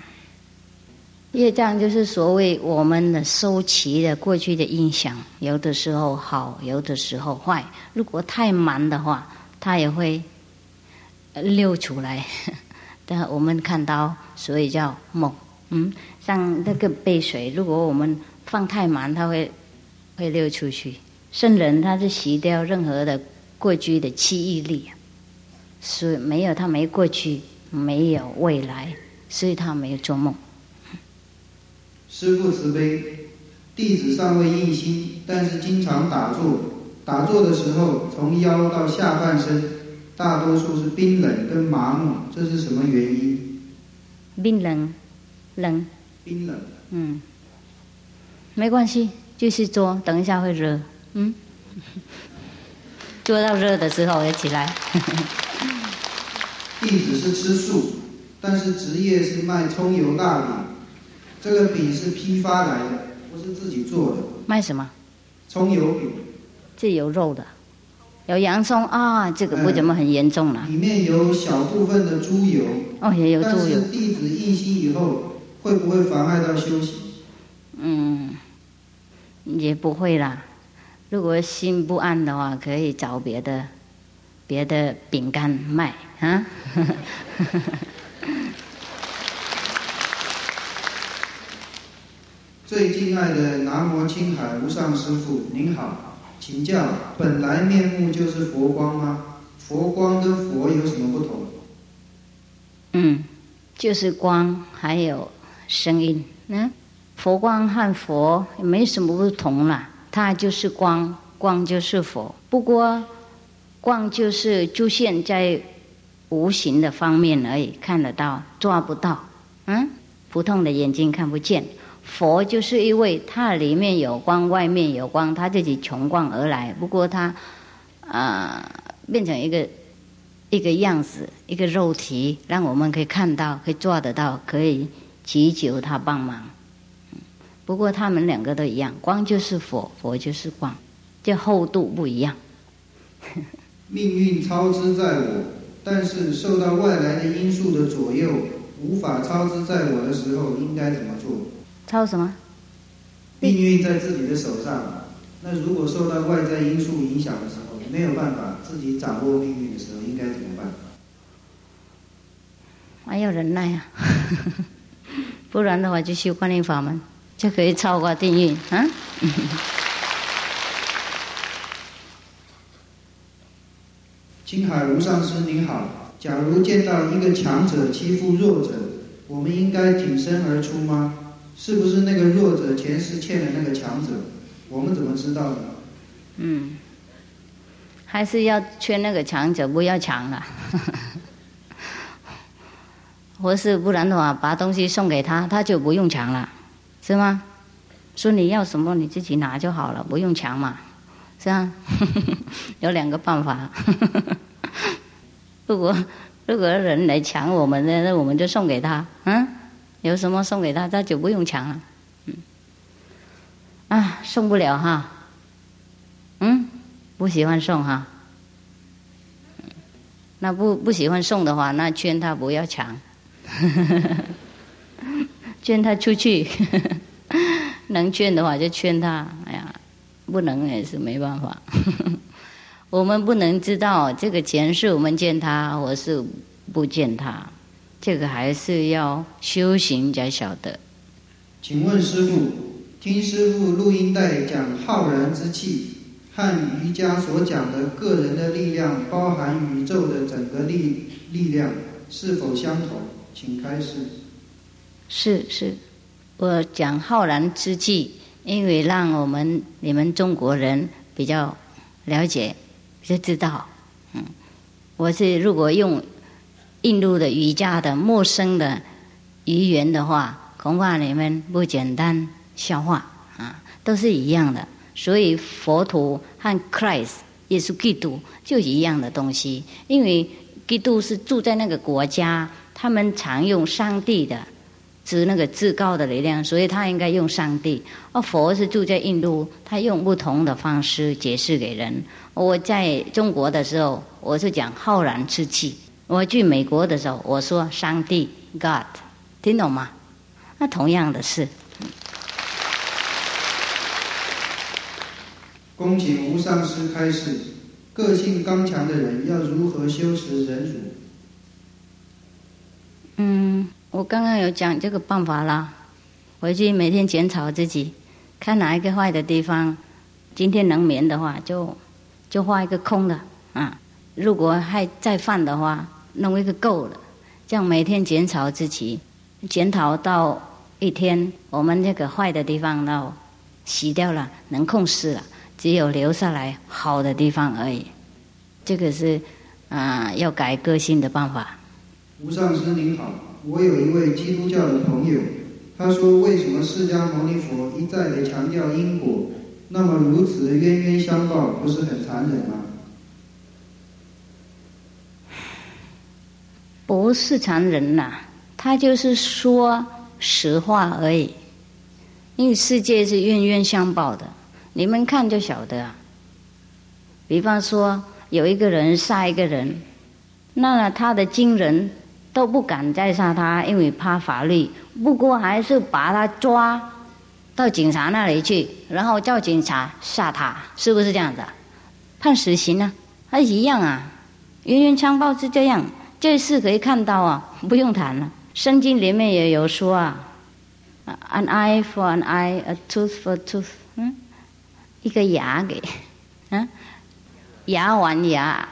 业障就是所谓我们的收齐的过去的印象，有的时候好，有的时候坏。如果太满的话，它也会溜出来。但我们看到，所以叫梦。嗯，像那个杯水，如果我们放太满，它会会溜出去。圣人他是洗掉任何的过去的记忆力。所以没有他没过去，没有未来，所以他没有做梦。师父慈悲，弟子尚未印心，但是经常打坐。打坐的时候，从腰到下半身，大多数是冰冷跟麻木，这是什么原因？冰冷，冷。冰冷。嗯，没关系，继续做，等一下会热。嗯，做到热的时候也起来。弟子是吃素，但是职业是卖葱油大饼。这个饼是批发来的，不是自己做的。卖什么？葱油饼。这有肉的，有洋葱啊，这个不怎么很严重了。里面有小部分的猪油。哦，也有猪油。但是弟子印心以后，会不会妨碍到修行？嗯，也不会啦。如果心不安的话，可以找别的。别的饼干卖啊！最敬爱的南无青海无上师父，您好，请教：本来面目就是佛光吗？佛光跟佛有什么不同？嗯，就是光，还有声音。嗯，佛光和佛没什么不同啦，它就是光，光就是佛。不过。光就是出现在无形的方面而已，看得到，抓不到。嗯，普通的眼睛看不见。佛就是因为它里面有光，外面有光，它自己穷光而来。不过它啊，变成一个一个样子，一个肉体，让我们可以看到，可以抓得到，可以祈求他帮忙。不过他们两个都一样，光就是佛，佛就是光，这厚度不一样。命运操之在我，但是受到外来的因素的左右，无法操之在我的时候，应该怎么做？操什么？命运在自己的手上。那如果受到外在因素影响的时候，没有办法自己掌握命运的时候，应该怎么办？还要忍耐啊！不然的话，就修观念法门，就可以超过命运啊！青海无上师您好，假如见到一个强者欺负弱者，我们应该挺身而出吗？是不是那个弱者前世欠了那个强者？我们怎么知道呢？嗯，还是要劝那个强者不要抢了，或是不然的话，把东西送给他，他就不用抢了，是吗？说你要什么你自己拿就好了，不用抢嘛。是啊，有两个办法。如果如果人来抢我们的，那我们就送给他。嗯，有什么送给他，他就不用抢了。嗯，啊，送不了哈。嗯，不喜欢送哈。那不不喜欢送的话，那劝他不要抢。劝他出去，能劝的话就劝他。哎呀。不能也是没办法，我们不能知道这个钱是我们见他，或是不见他，这个还是要修行才晓得。请问师傅，听师傅录音带讲浩然之气，和瑜伽所讲的个人的力量，包含宇宙的整个力力量，是否相同？请开始。是是，我讲浩然之气，因为让我们你们中国人比较了解，就知道，嗯，我是如果用印度的瑜伽的陌生的语言的话，恐怕你们不简单消化啊，都是一样的。所以佛陀和 Christ 耶稣基督就一样的东西，因为基督是住在那个国家，他们常用上帝的。指那个至高的力量，所以他应该用上帝。而佛是住在印度，他用不同的方式解释给人。我在中国的时候，我是讲浩然之气；我去美国的时候，我说上帝 God，听懂吗？那同样的事。恭请无上师开示：个性刚强的人要如何修持忍辱？嗯。我刚刚有讲这个办法啦，回去每天检讨自己，看哪一个坏的地方，今天能免的话，就就画一个空的啊。如果还再犯的话，弄一个够了。这样每天检讨自己，检讨到一天，我们这个坏的地方呢洗掉了，能控制了，只有留下来好的地方而已。这个是啊，要改个性的办法。吴上师您好。我有一位基督教的朋友，他说：“为什么释迦牟尼佛一再的强调因果？那么如此冤冤相报，不是很残忍吗？”不是常人呐，他就是说实话而已。因为世界是冤冤相报的，你们看就晓得。比方说，有一个人杀一个人，那他的亲人。都不敢再杀他，因为怕法律。不过还是把他抓到警察那里去，然后叫警察杀他，是不是这样子？判死刑呢？还一样啊！冤冤相报是这样，这事可以看到啊，不用谈了。圣经里面也有说啊，an eye for an eye，a tooth for tooth，嗯，一个牙给，嗯，牙还牙，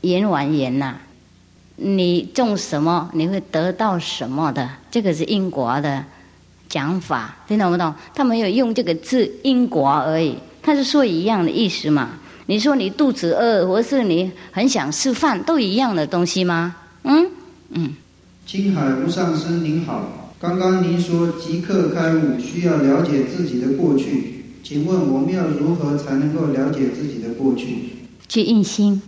眼还眼呐。你种什么，你会得到什么的？这个是因果的讲法，听懂不懂？他没有用这个字“因果”而已，他是说一样的意思嘛？你说你肚子饿，或是你很想吃饭，都一样的东西吗？嗯嗯。青海无上师您好，刚刚您说即刻开悟需要了解自己的过去，请问我们要如何才能够了解自己的过去？去印心。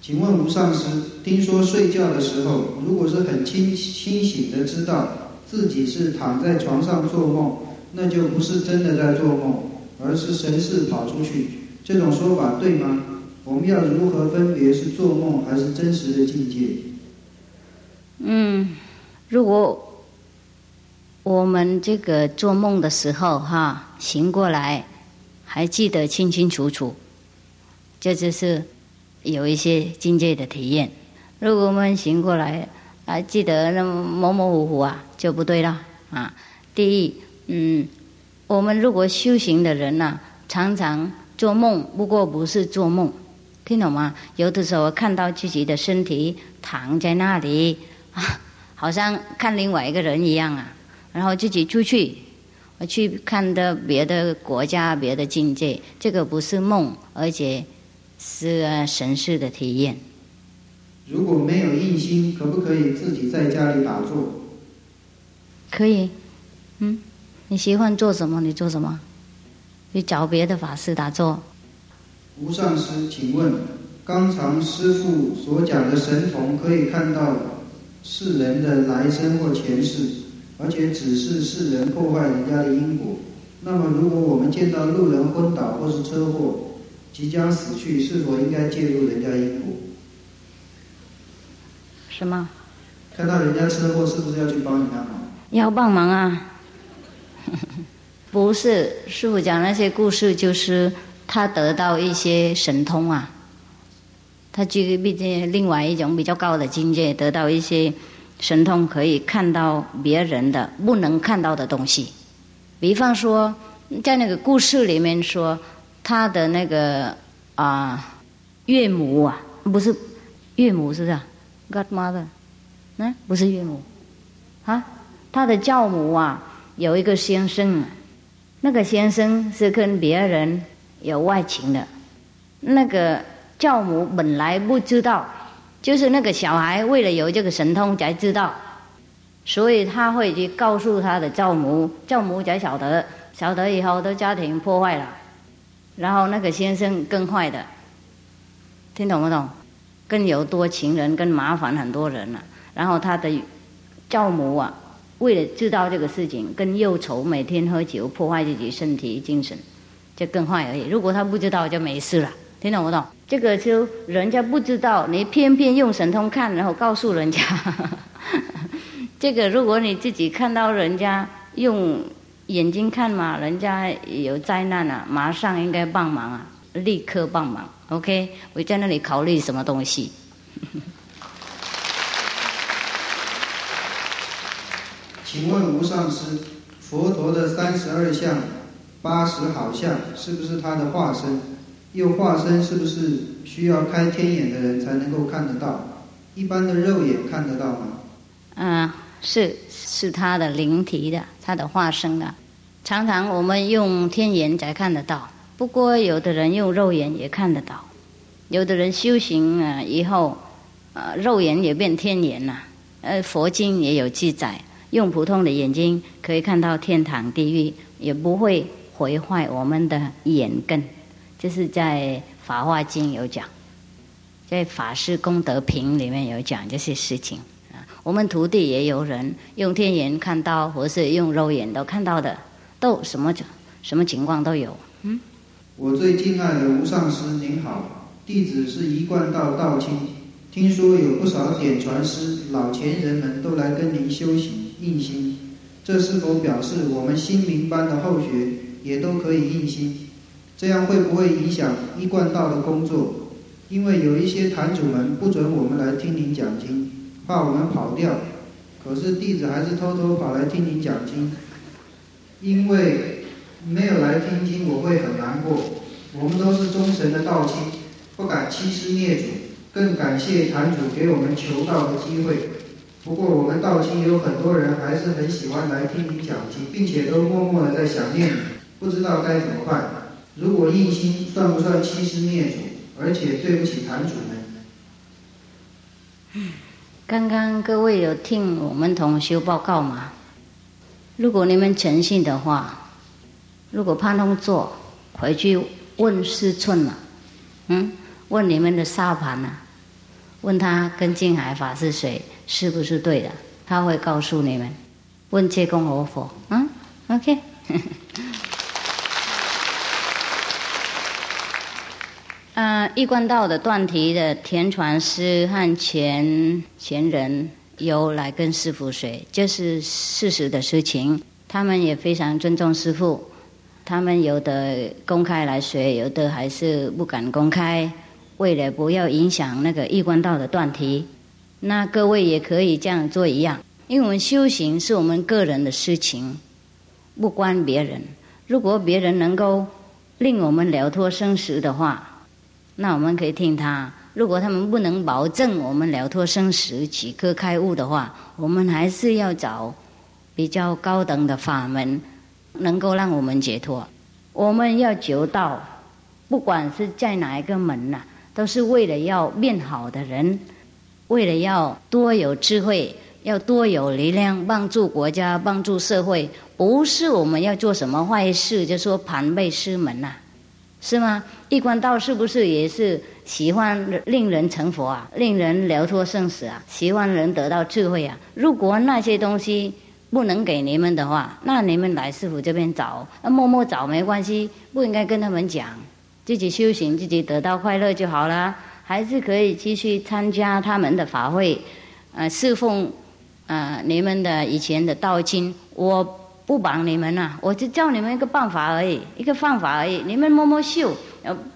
请问吴上师，听说睡觉的时候，如果是很清清醒的知道自己是躺在床上做梦，那就不是真的在做梦，而是神识跑出去。这种说法对吗？我们要如何分别是做梦还是真实的境界？嗯，如果我们这个做梦的时候哈，醒过来还记得清清楚楚，这就是。有一些境界的体验，如果我们醒过来还记得那么模模糊糊啊，就不对了啊。第一，嗯，我们如果修行的人呐，常常做梦，不过不是做梦，听懂吗？有的时候看到自己的身体躺在那里啊，好像看另外一个人一样啊，然后自己出去，去看的别的国家、别的境界，这个不是梦，而且。是神似的体验。如果没有印心，可不可以自己在家里打坐？可以，嗯，你喜欢做什么？你做什么？去找别的法师打坐。无上师，请问，刚才师父所讲的神童可以看到世人的来生或前世，而且只是世人破坏人家的因果。那么，如果我们见到路人昏倒或是车祸？即将死去，是否应该介入人家因果？什么？看到人家车祸，是不是要去帮人家忙？要帮忙啊！不是，师傅讲那些故事，就是他得到一些神通啊。他具毕竟另外一种比较高的境界，得到一些神通，可以看到别人的不能看到的东西。比方说，在那个故事里面说。他的那个啊，岳母啊，不是岳母是不是？Godmother，嗯，不是岳母，啊，他的教母啊，有一个先生，那个先生是跟别人有外情的，那个教母本来不知道，就是那个小孩为了有这个神通才知道，所以他会去告诉他的教母，教母才晓得，晓得以后的家庭破坏了。然后那个先生更坏的，听懂不懂？更有多情人，更麻烦很多人了。然后他的教母啊，为了知道这个事情，更忧愁，每天喝酒，破坏自己身体精神，就更坏而已。如果他不知道，就没事了。听懂不懂？这个就人家不知道，你偏偏用神通看，然后告诉人家。这个如果你自己看到人家用。眼睛看嘛，人家有灾难啊，马上应该帮忙啊，立刻帮忙。OK，我在那里考虑什么东西。请问吴上师，佛陀的三十二相、八十好相，是不是他的化身？又化身是不是需要开天眼的人才能够看得到？一般的肉眼看得到吗？嗯，是是他的灵体的，他的化身的。常常我们用天眼才看得到，不过有的人用肉眼也看得到，有的人修行啊以后，呃肉眼也变天眼了。呃佛经也有记载，用普通的眼睛可以看到天堂地狱，也不会毁坏我们的眼根。就是在法华经有讲，在法师功德品里面有讲这些事情啊。我们徒弟也有人用天眼看到，或是用肉眼都看到的。都什么什么情况都有。嗯，我最敬爱的吴上师您好，弟子是一贯道道清，听说有不少点传师老前人们都来跟您修行印心，这是否表示我们新民班的后学也都可以印心？这样会不会影响一贯道的工作？因为有一些坛主们不准我们来听您讲经，怕我们跑掉，可是弟子还是偷偷跑来听您讲经。因为没有来听经，我会很难过。我们都是忠诚的道亲，不敢欺师灭祖，更感谢坛主给我们求道的机会。不过我们道亲有很多人还是很喜欢来听你讲经，并且都默默的在想念你，不知道该怎么办。如果印心算不算欺师灭祖？而且对不起坛主们。刚刚各位有听我们同修报告吗？如果你们诚信的话，如果怕弄错回去问四寸了，嗯，问你们的沙盘呢，问他跟净海法是谁，是不是对的？他会告诉你们。问切公罗佛，嗯，OK。嗯，一贯道的断题的田传师和前前人。有来跟师傅学，这是事实的事情。他们也非常尊重师傅，他们有的公开来学，有的还是不敢公开，为了不要影响那个一关道的断题。那各位也可以这样做一样，因为我们修行是我们个人的事情，不关别人。如果别人能够令我们了脱生死的话，那我们可以听他。如果他们不能保证我们了脱生死、即刻开悟的话，我们还是要找比较高等的法门，能够让我们解脱。我们要求道，不管是在哪一个门呐，都是为了要变好的人，为了要多有智慧，要多有力量，帮助国家、帮助社会，不是我们要做什么坏事，就说盘背师门呐。是吗？一关道是不是也是喜欢令人成佛啊，令人了脱生死啊，喜欢人得到智慧啊？如果那些东西不能给你们的话，那你们来师傅这边找，那默默找没关系，不应该跟他们讲，自己修行，自己得到快乐就好了，还是可以继续参加他们的法会，呃，侍奉，呃，你们的以前的道经，我。不帮你们呐，我就教你们一个办法而已，一个方法而已。你们摸摸秀，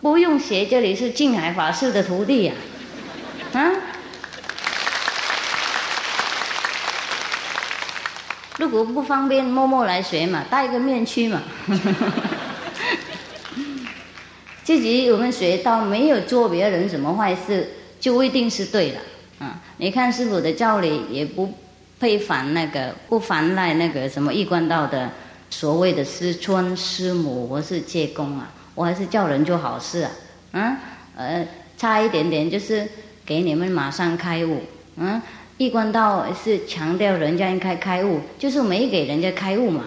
不用学。这里是静海法师的徒弟呀，啊？如果不方便，默默来学嘛，戴个面具嘛。自己我们学到没有做别人什么坏事，就一定是对的。啊，你看师傅的教理也不配烦那个，不烦赖那个什么一贯道的所谓的师尊师母或是借功啊，我还是叫人做好事啊。嗯，呃，差一点点就是给你们马上开悟。嗯，一贯道是强调人家应该开悟，就是没给人家开悟嘛。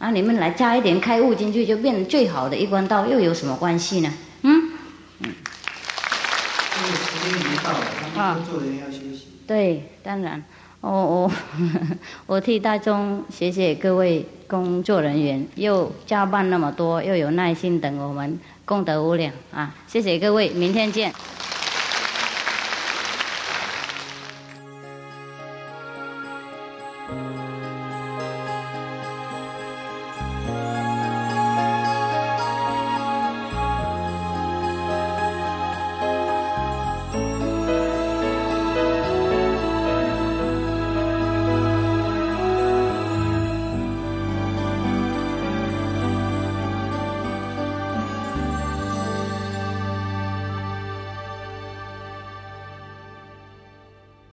啊，你们来加一点开悟进去，就变最好的一关道，又有什么关系呢？嗯嗯。这个时间已经到了，工作人员要休息。对，当然，我我 我替大众谢谢各位工作人员，又加班那么多，又有耐心等我们，功德无量啊！谢谢各位，明天见。